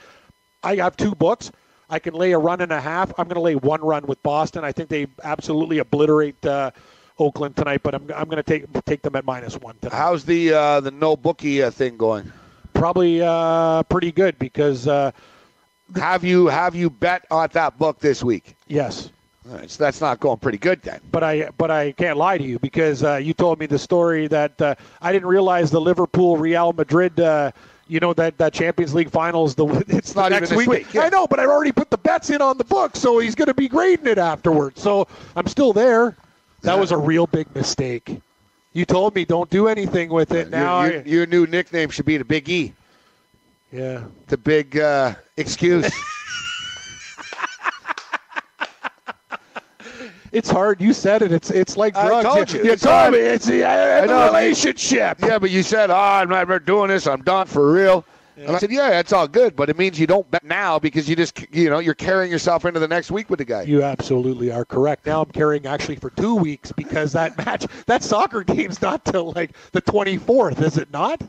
D: I have two books. I can lay a run and a half. I'm going to lay one run with Boston. I think they absolutely obliterate uh, Oakland tonight, but I'm, I'm going to take take them at minus one tonight.
C: How's the uh, the no bookie uh, thing going?
D: Probably uh, pretty good because uh,
C: Have you have you bet on that book this week?
D: yes,
C: right, so that's not going pretty good then.
D: but I but I can't lie to you because uh, you told me the story that uh, I didn't realize the Liverpool Real Madrid. Uh, you know that, that Champions League finals. The it's
C: not
D: the
C: even
D: next
C: this
D: week.
C: week, yeah.
D: I know, but I already put the bets in on the book, so he's going to be grading it afterwards. So I'm still there. That was a real big mistake. You told me don't do anything with it. Now,
C: your, your, your new nickname should be the Big E,
D: yeah.
C: the big uh, excuse.
D: It's hard. You said it. It's it's like
C: I
D: drugs.
C: told you.
D: You
C: It's
D: told
C: hard.
D: me it's the, uh, the relationship.
C: yeah, but you said, "Oh, I'm not doing this. I'm done for real." And I said, "Yeah, that's all good, but it means you don't bet now because you just, you know, you're carrying yourself into the next week with the guy."
D: You absolutely are correct. Now I'm carrying actually for two weeks because that match, that soccer game's not till like the 24th, is it not?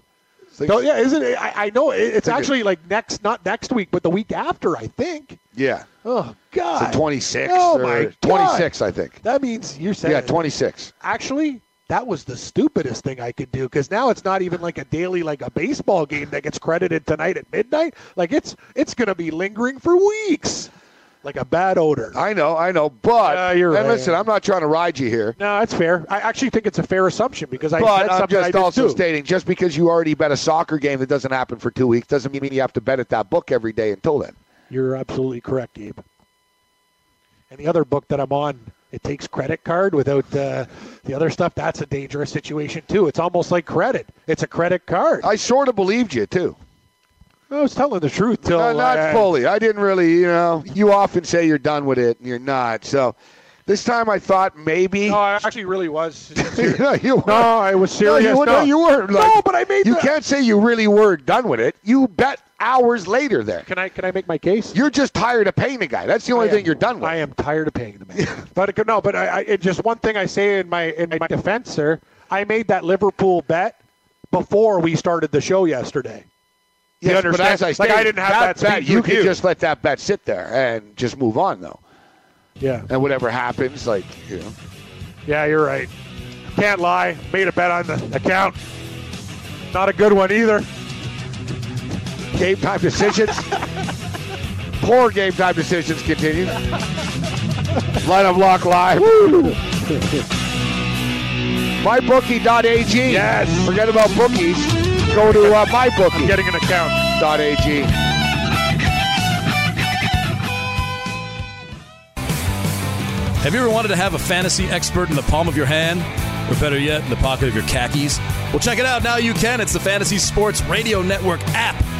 D: So, yeah, isn't it? I, I know it, it's actually like next, not next week, but the week after, I think.
C: yeah,
D: Oh God,
C: so 26
D: Oh my God.
C: 26, I think.
D: That means you're saying
C: Yeah, 26.
D: Actually, that was the stupidest thing I could do because now it's not even like a daily like a baseball game that gets credited tonight at midnight. Like it's it's going to be lingering for weeks, like a bad odor.
C: I know, I know, but
D: you're
C: and
D: right.
C: listen, I'm not trying to ride you here.
D: No, that's fair. I actually think it's a fair assumption because I.
C: But I'm just also
D: too.
C: stating, just because you already bet a soccer game that doesn't happen for two weeks doesn't mean you have to bet at that book every day until then.
D: You're absolutely correct, Gabe. And the other book that I'm on, it takes credit card without uh, the other stuff. That's a dangerous situation too. It's almost like credit. It's a credit card.
C: I sort of believed you too.
D: I was telling the truth till
C: No, not
D: uh,
C: fully. I didn't really, you know. You often say you're done with it, and you're not. So this time I thought maybe.
D: No, I actually really was.
C: no, you weren't.
D: No, I was
C: No,
D: serious.
C: you, were- no, you weren't.
D: No, but I made.
C: You
D: the-
C: can't say you really were done with it. You bet hours later there.
D: Can I? Can I make my case?
C: You're just tired of paying the guy. That's the only
D: I
C: thing
D: am-
C: you're done with.
D: I am tired of paying the man. but it- no, but I, I, just one thing I say in my in my defense, sir. I made that Liverpool bet before we started the show yesterday. You
C: Yes, but
D: understand?
C: as I
D: like I didn't have that,
C: bet.
D: speech
C: You could just let that bet sit there and just move on, though.
D: yeah,
C: And whatever happens, like you know,
D: yeah, you're right. Can't lie. Made a bet on the account. Not a good one either.
C: Game time decisions. Poor game time decisions continue. Line of lock live. MyBookie.ag.
D: Yes.
C: Forget about bookies. Go to uh, MyBookie.ag.
D: Getting an account. .ag.
G: Have you ever wanted to have a fantasy expert in the palm of your hand? Or better yet, in the pocket of your khakis? Well, check it out. Now you can. It's the Fantasy Sports Radio Network app.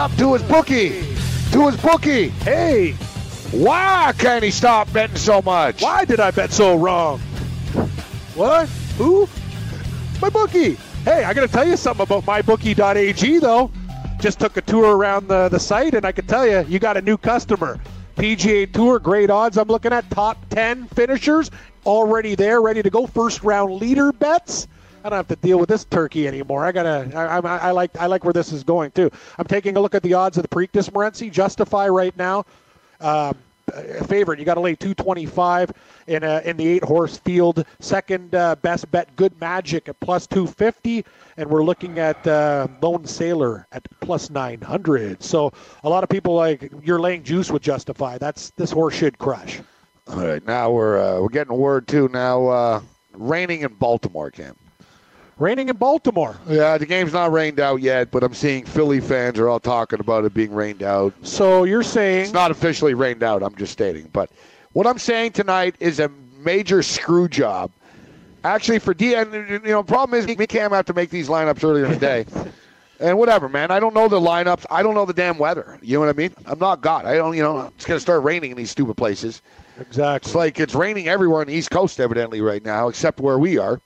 C: Up to his bookie. To his bookie.
D: Hey,
C: Why can't he stop betting so much?
D: why did I bet so wrong? What? Who? My bookie. Hey, I got to tell you something about mybookie.ag though. Just took a tour around the, the site and I can tell you, you got a new customer. PGA Tour, great odds. I'm looking at top 10 finishers already there, ready to go. First round leader bets. I don't have to deal with this turkey anymore. I gotta. I, I, I like. I like where this is going too. I'm taking a look at the odds of the Preakness Morency. Justify right now. Um, favorite. You got to lay 225 in a, in the eight horse field. Second uh, best bet, Good Magic at plus 250, and we're looking at uh, Lone Sailor at plus 900. So a lot of people like you're laying juice with Justify. That's this horse should crush.
C: All right, now we're uh, we're getting word too. Now uh, raining in Baltimore, Cam.
D: Raining in Baltimore.
C: Yeah, the game's not rained out yet, but I'm seeing Philly fans are all talking about it being rained out.
D: So you're saying
C: It's not officially rained out. I'm just stating. But what I'm saying tonight is a major screw job. Actually, for D, and you know, problem is and Cam have to make these lineups earlier in the day. And whatever, man. I don't know the lineups. I don't know the damn weather. You know what I mean? I'm not God. I don't. You know, it's gonna start raining in these stupid places.
D: exactly.
C: It's like it's raining everywhere on the East Coast, evidently, right now, except where we are.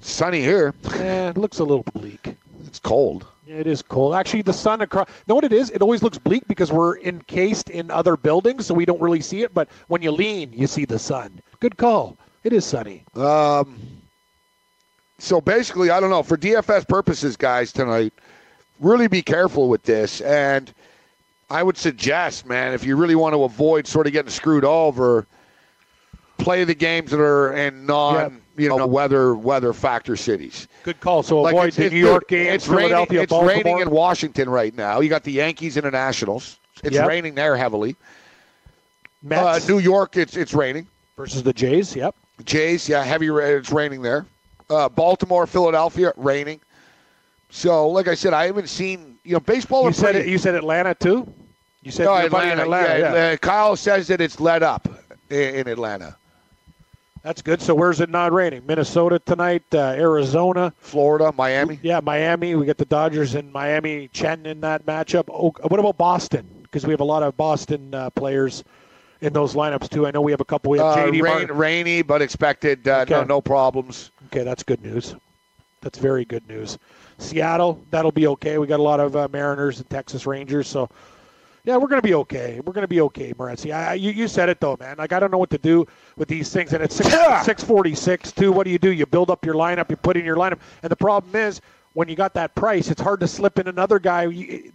C: Sunny here.
D: Eh, it looks a little bleak.
C: It's cold.
D: It is cold. Actually, the sun across. Know what it is? It always looks bleak because we're encased in other buildings, so we don't really see it. But when you lean, you see the sun. Good call. It is sunny.
C: Um, so basically, I don't know. For DFS purposes, guys, tonight, really be careful with this. And I would suggest, man, if you really want to avoid sort of getting screwed over, play the games that are in non, you know, weather weather factor cities.
D: Good call. So
C: Like,
D: avoid
C: it's-
D: the
C: it's-
D: New York games,
C: It's raining.
D: Philadelphia,
C: It's
D: Baltimore.
C: raining in Washington right now. You got the Yankees and the Nationals. It's
D: Yep.
C: raining there heavily. Uh, New York, it's it's raining.
D: versus the Jays. Yep.
C: Jays, yeah, heavy. rain. It's raining there. Uh, Baltimore, Philadelphia, raining. So, like I said, I haven't seen you know baseball.
D: You said
C: pretty-
D: it. You said Atlanta too. You said
C: no, Atlanta.
D: Atlanta.
C: yeah,
D: yeah.
C: uh, Kyle says that it's let up in, in Atlanta,
D: That's good. So where's it not raining? Minnesota tonight. Uh, Arizona.
C: Florida, Miami.
D: Yeah, Miami. We get the Dodgers and Miami. Chen in that matchup. Oh, what about Boston? because we have a lot of Boston uh, players in those lineups too. I know we have a couple. We have
C: Uh, rain, rainy, but expected. Uh, no, no problems.
D: Okay, that's good news. That's very good news. Seattle, that'll be okay. We got a lot of uh, Mariners and Texas Rangers, so yeah, we're going to be okay. We're going to be okay, Morency. I, you, you said it though, man. Like I don't know what to do with these things, and it's six six forty six too. What do you do? You build up your lineup, you put in your lineup, and the problem is when you got that price, it's hard to slip in another guy.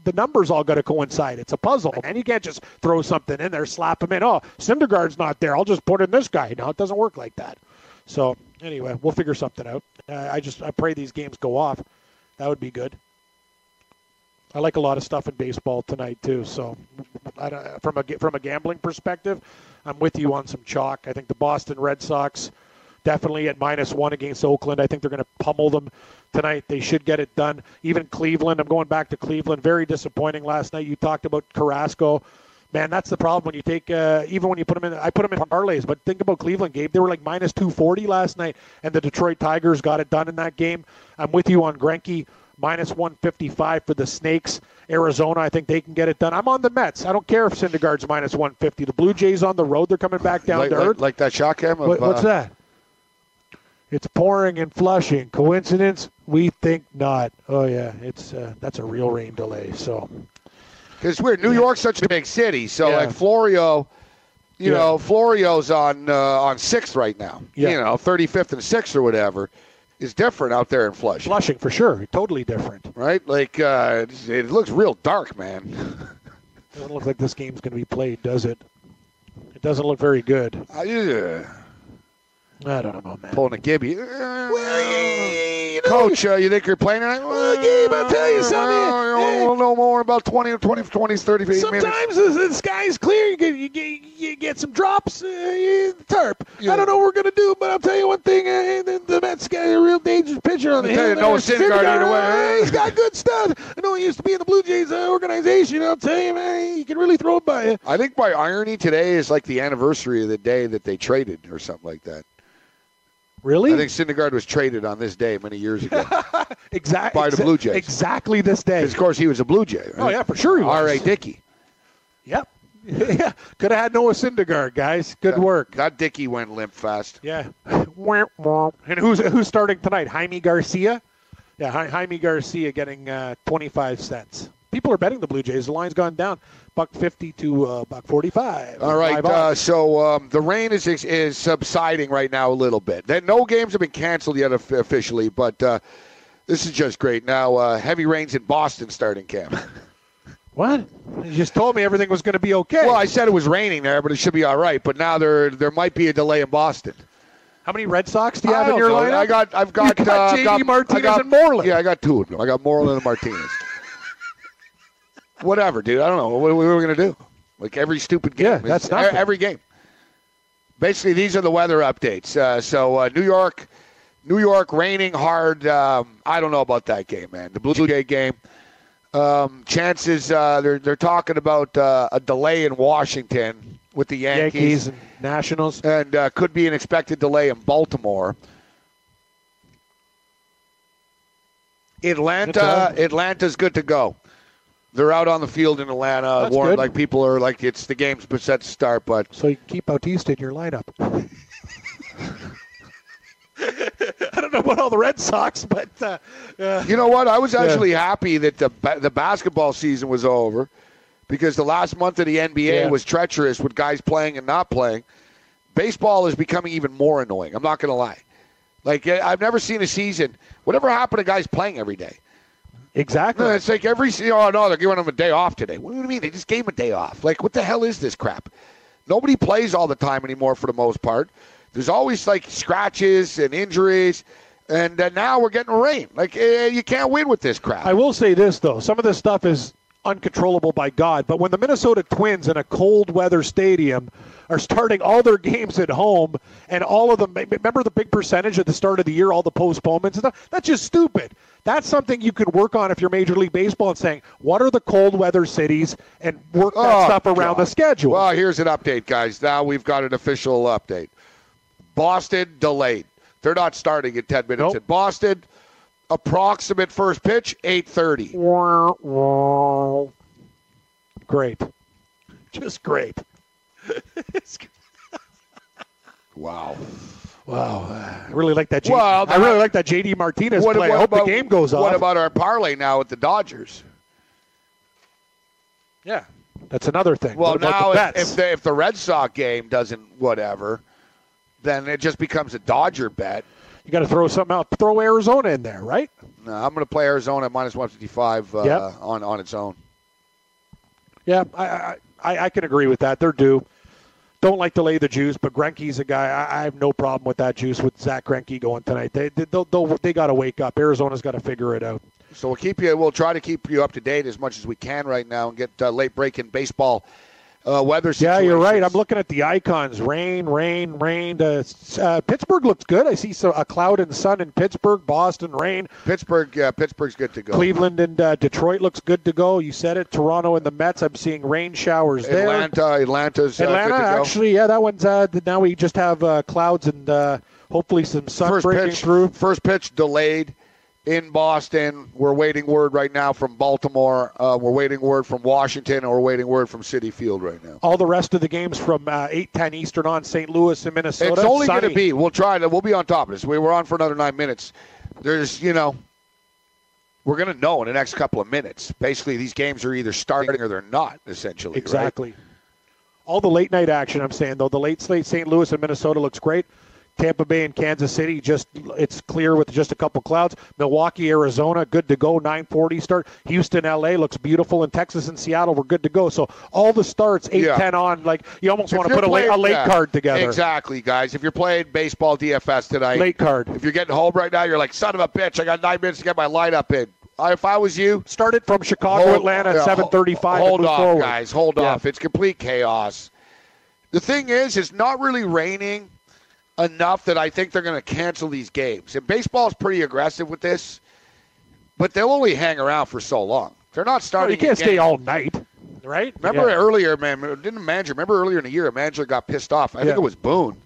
D: The numbers all got to coincide. It's a puzzle, and you can't just throw something in there, slap him in. Oh, Syndergaard's not there. I'll just put in this guy. No, it doesn't work like that. So anyway, we'll figure something out. Uh, I just I pray these games go off. That would be good. I like a lot of stuff in baseball tonight too. So from a from a gambling perspective, I'm with you on some chalk. I think the Boston Red Sox definitely at minus one against Oakland. I think they're going to pummel them tonight. They should get it done. Even Cleveland. I'm going back to Cleveland. Very disappointing last night. You talked about Carrasco. Man, that's the problem when you take uh, even when you put them in. I put them in parlays, but think about Cleveland, Gabe. They were like minus 240 last night, and the Detroit Tigers got it done in that game. I'm with you on Greinke minus 155 for the Snakes. Arizona, I think they can get it done. I'm on the Mets. I don't care if Syndergaard's minus 150. The Blue Jays on the road, they're coming back down
C: Like,
D: to
C: like,
D: earth.
C: like that shot cam. Of,
D: What, what's
C: uh,
D: that? It's pouring and flushing. Coincidence? We think not. Oh yeah, it's uh, that's a real rain delay. So
C: Because weird. New York's such a big city, so
D: Yeah.
C: like Florio, you
D: Yeah.
C: know, Florio's on uh, on sixth right now.
D: Yeah.
C: You know, thirty fifth and sixth or whatever is different out there in Flushing,
D: flushing for sure, totally different.
C: right? Like uh, it, looks real dark, man.
D: Doesn't look like this game's going to be played, does it? It doesn't look very good.
C: Uh, yeah.
D: I don't know, man.
C: Pulling a Gibby. Coach, uh, you think you're playing tonight? Well,
D: Gabe, I'll tell you something.
C: We'll, we'll know more in about 20, 20, 20 30 minutes.
D: Sometimes the, the sky's clear. You get, you get, you get some drops. Uh, you- tarp.
C: Yeah.
D: I don't know what we're going to do, but I'll tell you one thing. Uh, the, the Mets got a real dangerous pitcher on the
C: I'll tell
D: hill.
C: you, Noah. Syndergaard either way.
D: uh, He's got good stuff. I know he used to be in the Blue Jays uh, organization. I'll tell you, man, he can really throw it by you.
C: I think by irony, today is like the anniversary of the day that they traded or something like that.
D: Really?
C: I think Syndergaard was traded on this day many years ago.
D: exactly
C: by the Blue Jays.
D: Exactly this day.
C: of course, he was a Blue Jay. Right?
D: Oh yeah, for sure he was.
C: R.A. Dickey.
D: Yep. yeah. Could have had Noah Syndergaard, guys. Good work.
C: That Dickey went limp fast.
D: Yeah. and who's who's starting tonight? Jaime Garcia. Yeah, Jaime Garcia getting uh, 25 cents. People are betting the Blue Jays. The line's gone down, buck 50 to uh, buck 45.
C: All right, uh, so um, the rain is is subsiding right now a little bit. Then no games have been canceled yet officially, but uh, this is just great. Now uh, heavy rains in Boston starting camp.
D: what? You just told me everything was going to be okay.
C: well, I said it was raining there, but it should be all right. But now there there might be a delay in Boston.
D: How many Red Sox do you have in your
C: know.
D: lineup?
C: I got I've got,
D: You got
C: uh,
D: JD
C: got- I
D: Martinez
C: got-
D: and Moreland.
C: Yeah, I got two of them. I got Moreland and Martinez. Whatever, dude. I don't know. What, what are we gonna do? Like every stupid game.
D: Yeah, that's nothing.
C: every game. Basically, these are the weather updates. Uh, so uh, New York, New York raining hard. Um, I don't know about that game, man. The Blue Jay game. Um, chances uh, they're they're talking about uh, a delay in Washington with the Yankees,
D: Yankees and Nationals.
C: and uh, could be an expected delay in Baltimore. Atlanta, Atlanta's good to go. They're out on the field in Atlanta.
D: That's good.
C: like people are like it's the game's set to start, but
D: So you keep Bautista in your lineup. I don't know about all the Red Sox, but uh, uh,
C: you know what? I was actually happy that the ba- the basketball season was over because the last month of the NBA
D: Yeah.
C: was treacherous with guys playing and not playing. Baseball is becoming even more annoying. I'm not going to lie. Like I've never seen a season. Whatever happened to guys playing every day?
D: Exactly.
C: No, it's like every oh no, they're giving them a day off today. What do you mean? They just gave him a day off. Like what the hell is this crap? Nobody plays all the time anymore for the most part. There's always like scratches and injuries, and uh, now we're getting rain. Like eh, you can't win with this crap.
D: I will say this though: some of this stuff is uncontrollable by God. But when the Minnesota Twins in a cold weather stadium are starting all their games at home, and all of them remember the big percentage at the start of the year, all the postponements and stuff. That's just stupid. That's something you could work on if you're Major League Baseball and saying, what are the cold weather cities, and work that
C: Oh,
D: stuff around the schedule.
C: Well, here's an update, guys. Now we've got an official update. Boston delayed. They're not starting in 10 minutes
D: Nope.
C: in Boston. Approximate first pitch, 8:30.
D: Great. Just great.
C: Wow.
D: Wow, I really like that. J-
C: Well,
D: I really like that JD Martinez play. I hope the game goes on.
C: What
D: off.
C: about our parlay now with the Dodgers?
D: yeah, that's another thing.
C: Well, now
D: the
C: if, if the if the Red Sox game doesn't whatever, then it just becomes a Dodger bet.
D: you got to throw something out, throw Arizona in there, right?
C: No, I'm going to play Arizona at minus 155 uh,
D: Yep.
C: on on its own.
D: Yeah, I I I can agree with that. They're due. Don't like to lay the juice, but Greinke's a guy. I, I have no problem with that juice with Zach Greinke going tonight. They they they'll, they'll, they got to wake up. Arizona's got to figure it out.
C: So we'll keep you. We'll try to keep you up to date as much as we can right now and get uh, late breaking baseball uh, weather.
D: Yeah, you're right. I'm looking at the icons. Rain, rain, rain. Uh, uh, Pittsburgh looks good. I see so, a cloud and sun in Pittsburgh. Boston, rain.
C: Pittsburgh. Uh, Pittsburgh's good to go.
D: Cleveland and uh, Detroit looks good to go. You said it. Toronto and the Mets. I'm seeing rain showers there.
C: Atlanta. Atlanta's uh,
D: Atlanta,
C: good to go.
D: actually, yeah, that one's. Uh, now we just have uh, clouds and uh, hopefully some sun
C: first
D: breaking
C: pitch.
D: through.
C: First pitch delayed in Boston. We're waiting word right now from Baltimore. Uh, we're waiting word from Washington, and we're waiting word from Citi Field right now.
D: All the rest of the games from uh, 8, 10 Eastern on St. Louis and Minnesota.
C: It's only going to be. We'll try to. We'll be on top of this. We were on for another nine minutes. There's, you know, we're going to know in the next couple of minutes. Basically, these games are either starting or they're not. Essentially, right?
D: Exactly. All the late night action, I'm saying, though, the late slate, St. Louis and Minnesota looks great. Tampa Bay and Kansas City, just it's clear with just a couple clouds. Milwaukee, Arizona, good to go. 9:40 start. Houston, LA looks beautiful, and Texas and Seattle were good to go. So all the starts, 8,
C: Yeah.
D: 10 on, like you almost
C: If
D: want to put a late, a late
C: yeah,
D: card together.
C: Exactly, guys. If you're playing baseball DFS tonight,
D: Late card.
C: If you're getting home right now, you're like, son of a bitch, I got nine minutes to get my lineup in. If I was you,
D: started from Chicago, Atlanta at
C: yeah,
D: 7:35. and
C: Hold off,
D: forward.
C: guys. Hold off. It's complete chaos. The thing is, it's not really raining enough that I think they're going to cancel these games. And baseball's pretty aggressive with this, but they'll only hang around for so long. They're not
D: No,
C: starting.
D: you can't stay all night, right?
C: Remember
D: Yeah.
C: earlier, man? Didn't a manager? Remember earlier in the year, a manager got pissed off. I
D: Yeah.
C: think it was Boone.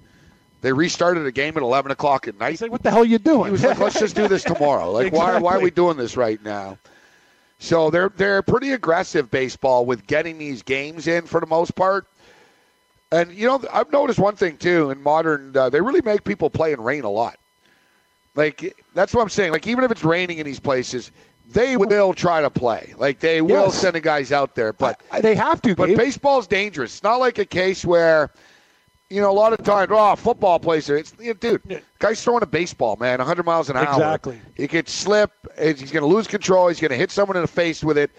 C: They restarted a game at eleven o'clock at night.
D: He's like, "What the hell are you doing?"
C: He was like, "Let's just do this tomorrow. Like, why, why are we doing this right now?" So they're they're pretty aggressive baseball with getting these games in for the most part. And you know, I've noticed one thing too in modern. Uh, they really make people play in rain a lot. Like that's what I'm saying. Like even if it's raining in these places, they will try to play. Like they will
D: Yes.
C: send the guys out there. But
D: they have to.
C: but
D: Gabe.
C: baseball's dangerous. It's not like a case where, you know, a lot of times, oh, football plays it. It's, you know, dude, guy's throwing a baseball, man, 100 miles an hour.
D: Exactly.
C: He could slip. He's going to lose control. He's going to hit someone in the face with it.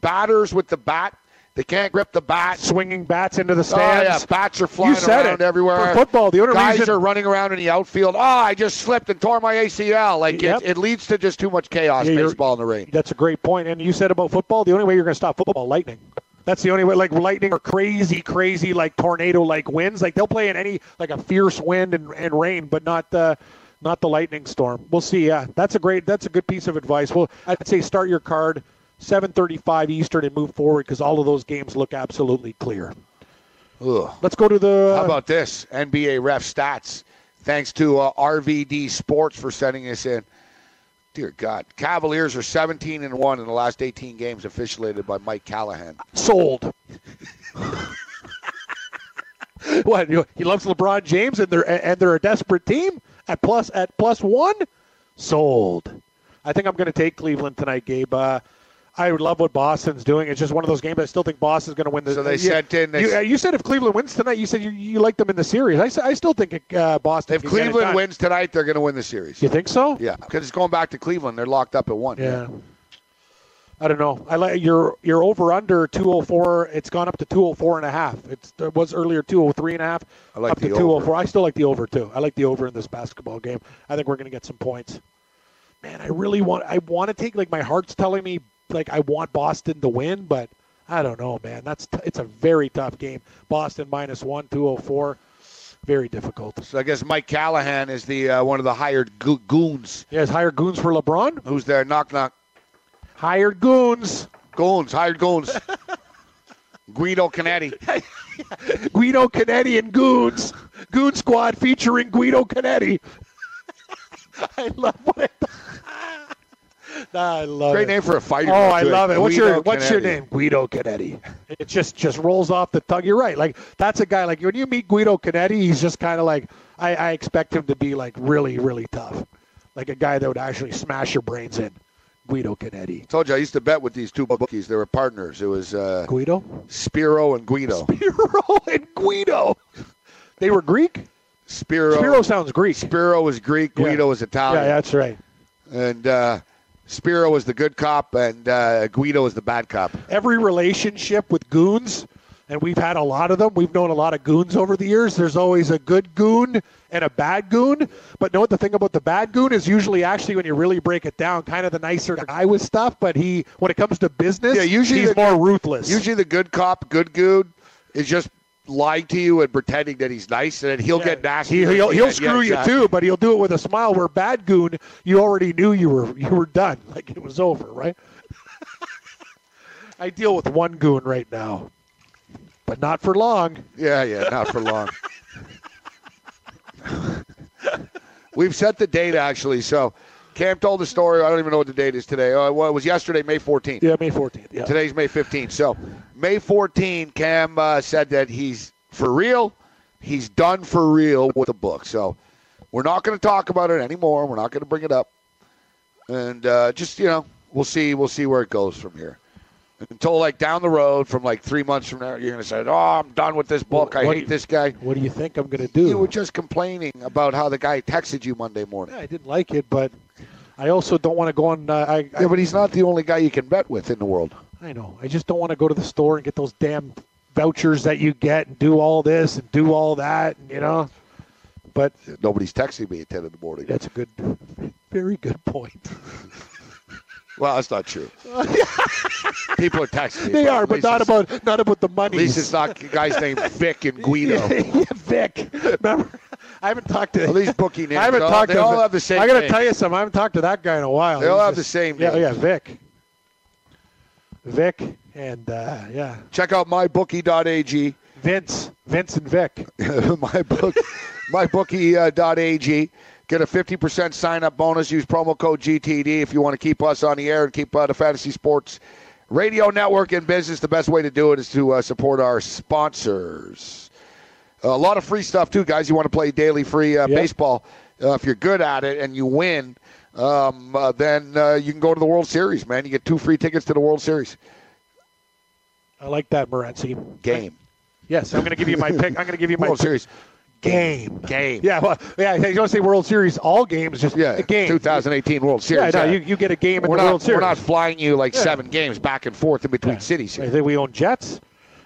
C: Batters with the bat, they can't grip the bat.
D: swinging bats into the
C: Oh, yeah,
D: stands.
C: bats are flying
D: said
C: around
D: it.
C: everywhere.
D: For football, the only
C: guys
D: reason-
C: are running around in the outfield. Oh, I just slipped and tore my ACL. Like
D: Yep.
C: it, it leads to just too much chaos.
D: Yeah,
C: baseball in the rain.
D: That's a great point. And you said about football, the only way you're going to stop football, lightning. That's the only way. Like lightning or crazy, crazy like tornado like winds. Like they'll play in any like a fierce wind and, and rain, but not the not the lightning storm. We'll see. Yeah, that's a great. That's a good piece of advice. Well, I'd say start your card 7:35 Eastern and move forward because all of those games look absolutely clear.
C: Ugh.
D: Let's go to the.
C: How about this? NBA ref stats. Thanks to uh, RVD Sports for sending this in. Dear God, Cavaliers are 17 and one in the last 18 games, officiated by Mike Callahan.
D: sold. what you- he loves LeBron James and they're and they're a desperate team at plus at plus one. Sold. I think I'm going to take Cleveland tonight, Gabe. Uh, I love what Boston's doing. It's just one of those games. I still think Boston's going to win. The,
C: So they
D: yeah,
C: sent in this-
D: You, uh, you said if Cleveland wins tonight, you said you, you like them in the series. I, I still think uh, Boston.
C: If
D: can get it
C: Cleveland wins tonight, they're going to win the series.
D: you think so?
C: Yeah, because it's going back to Cleveland. They're locked up at one.
D: Yeah. I don't know. I like your your over under 204. It's gone up to 204 and a half. It's, it was earlier 203 and a half.
C: I like
D: up
C: the
D: to
C: over.
D: 204. I still like the over too. I like the over in this basketball game. I think we're going to get some points. Man, I really want. I want to take like my heart's telling me like I want Boston to win, but I don't know, man. That's t- it's a very tough game. Boston minus one, 204. Very difficult.
C: So I guess Mike Callahan is the uh, one of the hired go- goons.
D: Yes, hired goons for LeBron.
C: Who's there? Knock knock.
D: Hired goons.
C: Goons, hired goons. Guido Canetti.
D: Guido Canetti and Goons. Goon Squad featuring Guido Canetti. I love what I I love
C: Great
D: it.
C: name for a fighter.
D: Oh, I love it. What's your What's your name? Guido Canetti. It just just rolls off the tongue. You're right. Like that's a guy. Like when you meet Guido Canetti, he's just kind of like I, I expect him to be like really really tough, like a guy that would actually smash your brains in. Guido Canetti.
C: Told you I used to bet with these two bookies. They were partners. It was uh,
D: Guido.
C: Spiro and Guido.
D: Spiro and Guido. They were Greek.
C: Spiro.
D: Spiro sounds Greek.
C: Spiro was Greek.
D: Yeah.
C: Guido was Italian.
D: Yeah, that's right.
C: and uh, Spiro was the good cop, and uh, Guido was the bad cop.
D: every relationship with goons, and we've had a lot of them. We've known a lot of goons over the years. There's always a good goon and a bad goon. But know what the thing about the bad goon is usually actually when you really break it down, kind of the nicer guy with stuff. But he, when it comes to business,
C: Yeah, usually
D: he's
C: the-
D: more ruthless.
C: Usually, the good cop, good goon, is just lying to you and pretending that he's nice, and then he'll
D: Yeah.
C: get nasty.
D: He, will he'll
C: Yeah,
D: screw you too, but he'll do it with a smile. Where bad goon, you already knew you were you were done, like it was over, right? I deal with one goon right now, but not for long.
C: Yeah, yeah, not for long. We've set the date actually. So Cam told the story. I don't even know what the date is today. Oh, well, it was yesterday, May 14th.
D: Yeah, May 14th. Yeah.
C: Today's May 15th. So May 14th, Cam uh, said that he's for real. He's done for real with the book. So we're not going to talk about it anymore. We're not going to bring it up. And uh, just you know, we'll see. We'll see where it goes from here. Until like down the road, from like three months from now, you're going to say, "Oh, I'm done with this book. I hate
D: you-
C: this guy."
D: What do you think I'm going to do?
C: You were just complaining about how the guy texted you Monday morning.
D: Yeah, I didn't like it, but I also don't want to go on. Uh, I,
C: Yeah, but he's not the only guy you can bet with in the world.
D: I know. I just don't want to go to the store and get those damn vouchers that you get and do all this and do all that, and, you know. But
C: Nobody's texting me at 10 in the morning.
D: that's a good, very good point.
C: Well, that's not true. People are texting me.
D: They are, but not about not about the money.
C: At least it's not guys named Vic and Guido.
D: yeah, Vic. Remember, I haven't talked to.
C: At least bookie names.
D: I haven't
C: they all-
D: talked
C: they
D: to.
C: all have the same
D: I got to tell you something. I haven't talked to that guy in a while.
C: They all
D: He's
C: have the same
D: Yeah,
C: name.
D: yeah, Vic. Vic and uh, yeah,
C: Check out mybookie.ag.
D: Vince, Vince and Vic.
C: my book, mybookie.ag. Get a 50% sign up bonus. Use promo code GTD if you want to keep us on the air and keep uh, the Fantasy Sports Radio Network in business. The best way to do it is to uh, support our sponsors. a lot of free stuff, too, guys. You want to play daily free uh,
D: Yep.
C: baseball. Uh, if you're good at it and you win, um, uh, then uh, you can go to the World Series, man. You get two free tickets to the World Series
D: I like that, Morency.
C: game.
D: Yes, I'm going to give you my pick. I'm going to give you my
C: World Series
D: game.
C: game.
D: Yeah, well, yeah. You don't say World Series. All games, just
C: Yeah,
D: a game.
C: 2018 World Series.
D: Yeah, no,
C: yeah.
D: you, you get a game in
C: we're
D: the
C: not,
D: World Series.
C: We're not flying you like
D: Yeah.
C: seven games back and forth in between
D: Yeah.
C: cities
D: I think we own Jets.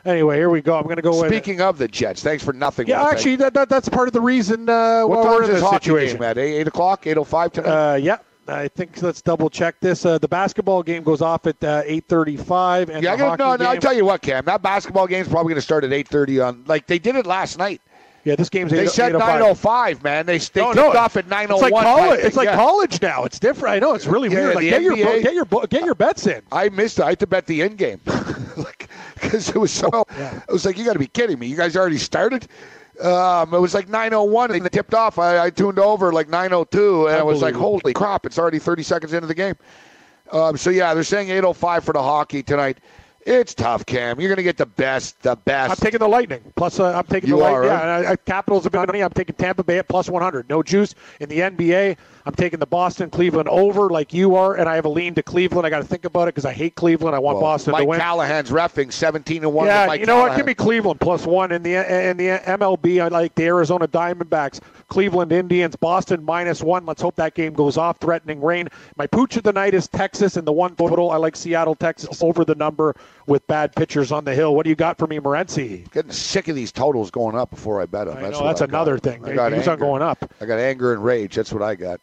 D: Anyway, here we go. I'm going to go. with-
C: Speaking of the Jets, thanks for nothing.
D: yeah, actually, that, that that's part of the reason uh,
C: what
D: why
C: time
D: we're
C: is
D: in
C: this
D: this
C: hockey
D: situation.
C: game at? Eight, eight o'clock, eight o five tonight.
D: Uh, yeah, I think let's double check this. Uh, the basketball game goes off at uh, 8:35, and
C: yeah, I
D: the
C: gotta,
D: hockey
C: no, no. I'll tell you what, Cam. That basketball game's probably going to start at eight thirty on. Like they did it last night.
D: Yeah, this game's
C: They
D: 8,
C: said
D: 8:05.
C: nine o five, man. They they
D: No,
C: kicked
D: no,
C: off at 9:01.
D: It's like college. It's like
C: yeah.
D: college now. It's different. I know. It's really
C: Yeah,
D: weird. Like get your get your get your bets in.
C: I missed it. I had to bet the end game, like because it was so.
D: Yeah.
C: It was like you got to be kidding me. You guys already started. Um, it was like 9:01 and they tipped off. I, I tuned over like 9:02 and I was like, "Holy crap! It's already 30 seconds into the game." Um, so yeah, they're saying 8:05 for the hockey tonight. It's tough, Cam. You're going to get the best, the best.
D: I'm taking the Lightning. Plus, uh, I'm taking
C: You
D: the Lightning.
C: are,
D: Yeah,
C: right?
D: I, I, Capitals a bit money. I'm taking Tampa Bay at plus 100. No juice in the NBA. I'm taking the Boston Cleveland over like you are, and I have a lean to Cleveland. I got to think about it because I hate Cleveland. I want
C: Well,
D: Boston
C: Mike
D: to win.
C: Callahan's refing 17 and one.
D: Yeah,
C: Mike
D: you know what? Give me Cleveland plus one in the in the MLB. I like the Arizona Diamondbacks, Cleveland Indians, Boston minus one. Let's hope that game goes off. Threatening rain. My pooch of the night is Texas and the one total. I like Seattle, Texas over the number with bad pitchers on the hill. What do you got for me, Morency?
C: Getting sick of these totals going up before I bet them.
D: I
C: that's
D: know that's
C: I got.
D: another thing.
C: I got
D: not
C: anger.
D: going up?
C: I got anger and rage. That's what I got.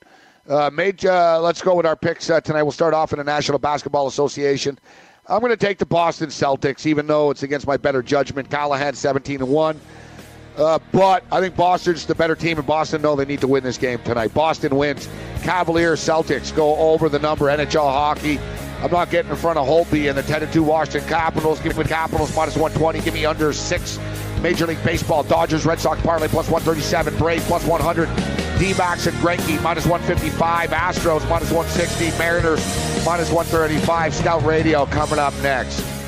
C: Uh, Mage, uh, let's go with our picks uh, tonight. We'll start off in the National Basketball Association. I'm going to take the Boston Celtics, even though it's against my better judgment. Callahan 17 and one. Uh, but I think Boston's the better team, and Boston know they need to win this game tonight. Boston wins. Cavaliers, Celtics go over the number. NHL hockey. I'm not getting in front of Holtby and the 10 2 Washington Capitals. Give me Capitals minus 120. Give me under six. Major League Baseball, Dodgers, Red Sox parlay plus 137. Brave plus 100. D-backs and Greinke minus 155. Astros minus 160. Mariners minus 135. Scout Radio coming up next.